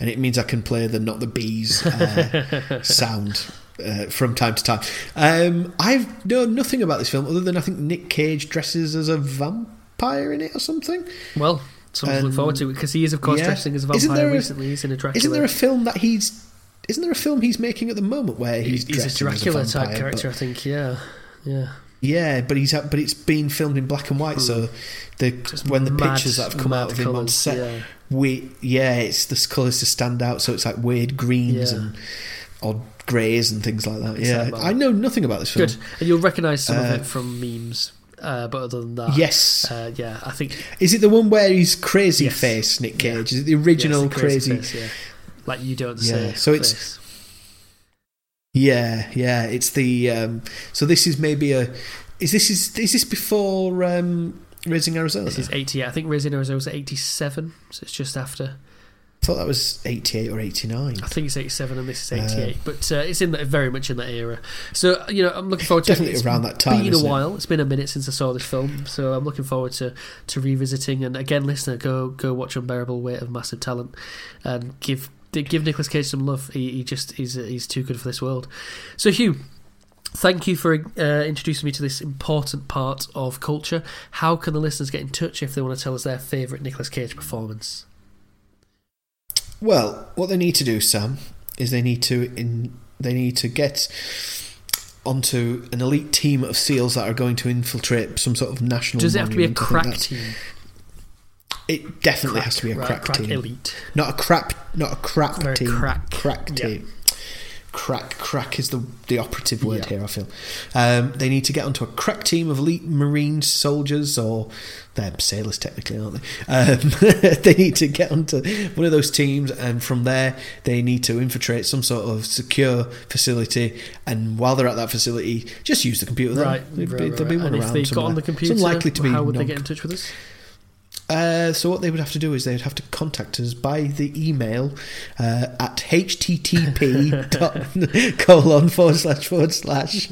and it means I can play the not the bees uh, sound. Uh, from time to time, um, I've known nothing about this film other than I think Nick Cage dresses as a vampire in it or something. Well, something to look Um, forward to because he is, of course, yeah. dressing as a Isn't vampire a- recently. He's in a Dracula. Isn't there a film that he's? Isn't there a film he's making at the moment where he's, he's, a Dracula vampire, type character, I think. Yeah, yeah. Yeah, but he's but it's been filmed in black and white, so the Hmm. Just when the pictures that have come out of him on set, yeah. we yeah, it's the colours to stand out, so it's like weird greens Yeah. and odd greys and things like that. Yeah. I know nothing about this film. Good, and you'll recognise some of Uh, it from memes. Uh, but other than that, Yes, uh, yeah, I think is it the one where he's crazy Yes. face Nick Yeah. Cage? Is it the original yes, the crazy? face, yeah. like you don't Yeah, say. so it's- face. Yeah, yeah. It's the um, so this is maybe a is this is is this before um, Raising Arizona? this is eighty. I think Raising Arizona was eighty-seven, so it's just after. I thought that was eighty eight or eighty nine. I think it's eighty-seven, and this is Uh, eighty-eight. but uh, it's in the, very much in that era. So you know, I'm looking forward to Definitely it. Around that time, It's Been a isn't it? while. It's been a minute since I saw this film, so I'm looking forward to, to revisiting. And again, listener, go go watch Unbearable Weight of Massive Talent, and give give Nicolas Cage some love. He, he just he's he's too good for this world. So Hugh. Thank you for uh, introducing me to this important part of culture. How can the listeners get in touch if they want to tell us their favourite Nicolas Cage performance? Well, what they need to do, Sam, is they need to in they need to get onto an elite team of SEALs that are going to infiltrate some sort of national. Does it have to be a monument. I think crack team? It definitely has to be a right, crack, crack team, elite. not a crap, not a crap Very team. crack. crack Yeah. team. Crack, crack is the the operative word Yeah. here. I feel um, they need to get onto a crack team of elite Marine soldiers, or they're sailors technically, aren't they? Um, they need to get onto one of those teams, and from there they need to infiltrate some sort of secure facility. And while they're at that facility, just use the computer. Right, There'll right, be, right, there'll be one and if around they got on the computer, it's unlikely to be. how would they get in touch with us? Uh, so what they would have to do is they'd have to contact us by the email uh, at http dot colon forward slash forward slash.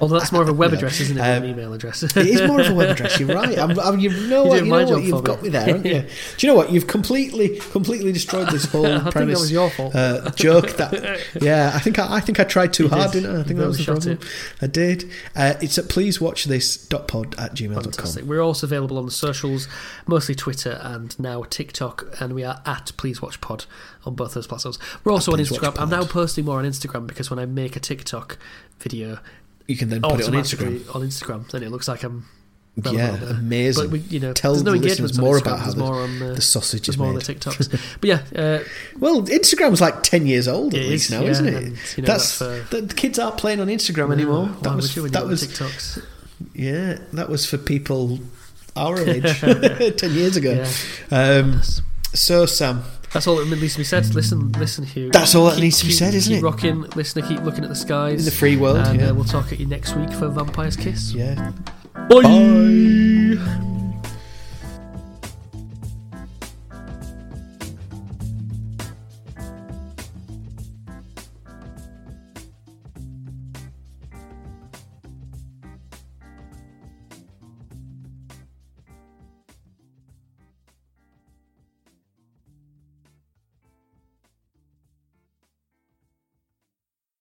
Although that's more of a web address, isn't it, Um, an email address? It is more of a web address. You're right. I'm, I'm, you know You're what, you know what you've got me. there, haven't you? Do you know what? You've completely, completely destroyed this whole I think that premise. was your fault. Uh, joke that. Yeah, I think I, I think I tried too You hard, did. didn't I? I You think that was the problem. I did. Uh, it's at pleasewatchthis.pod at gmail.com. Fantastic. We're also available on the socials, mostly Twitter and now TikTok, and we are at Please Watch Pod on both those platforms. We're also on Instagram. I'm now posting more on Instagram because when I make a TikTok video, You can then put it on Instagram. on Instagram, then it looks like I'm Yeah, on amazing. But we, you know, Tell no the listeners on more Instagram, about how the, more on uh, the sausage is more on made. the TikToks. but yeah, uh, Well, Instagram's like ten years old at least is, now, yeah, isn't it? and, you know, that's that's, the, the kids aren't playing on Instagram anymore. that was that was TikToks. yeah, that was for people our age ten years ago. Yeah. Um, so Sam, That's all that needs to be said. Listen, listen, Hugh. That's all that Keep- needs to be keep- said, isn't keep it? Rocking, listener, keep looking at the skies in the free world, and yeah, uh, we'll talk at you next week for Vampire's Kiss. yeah. Bye.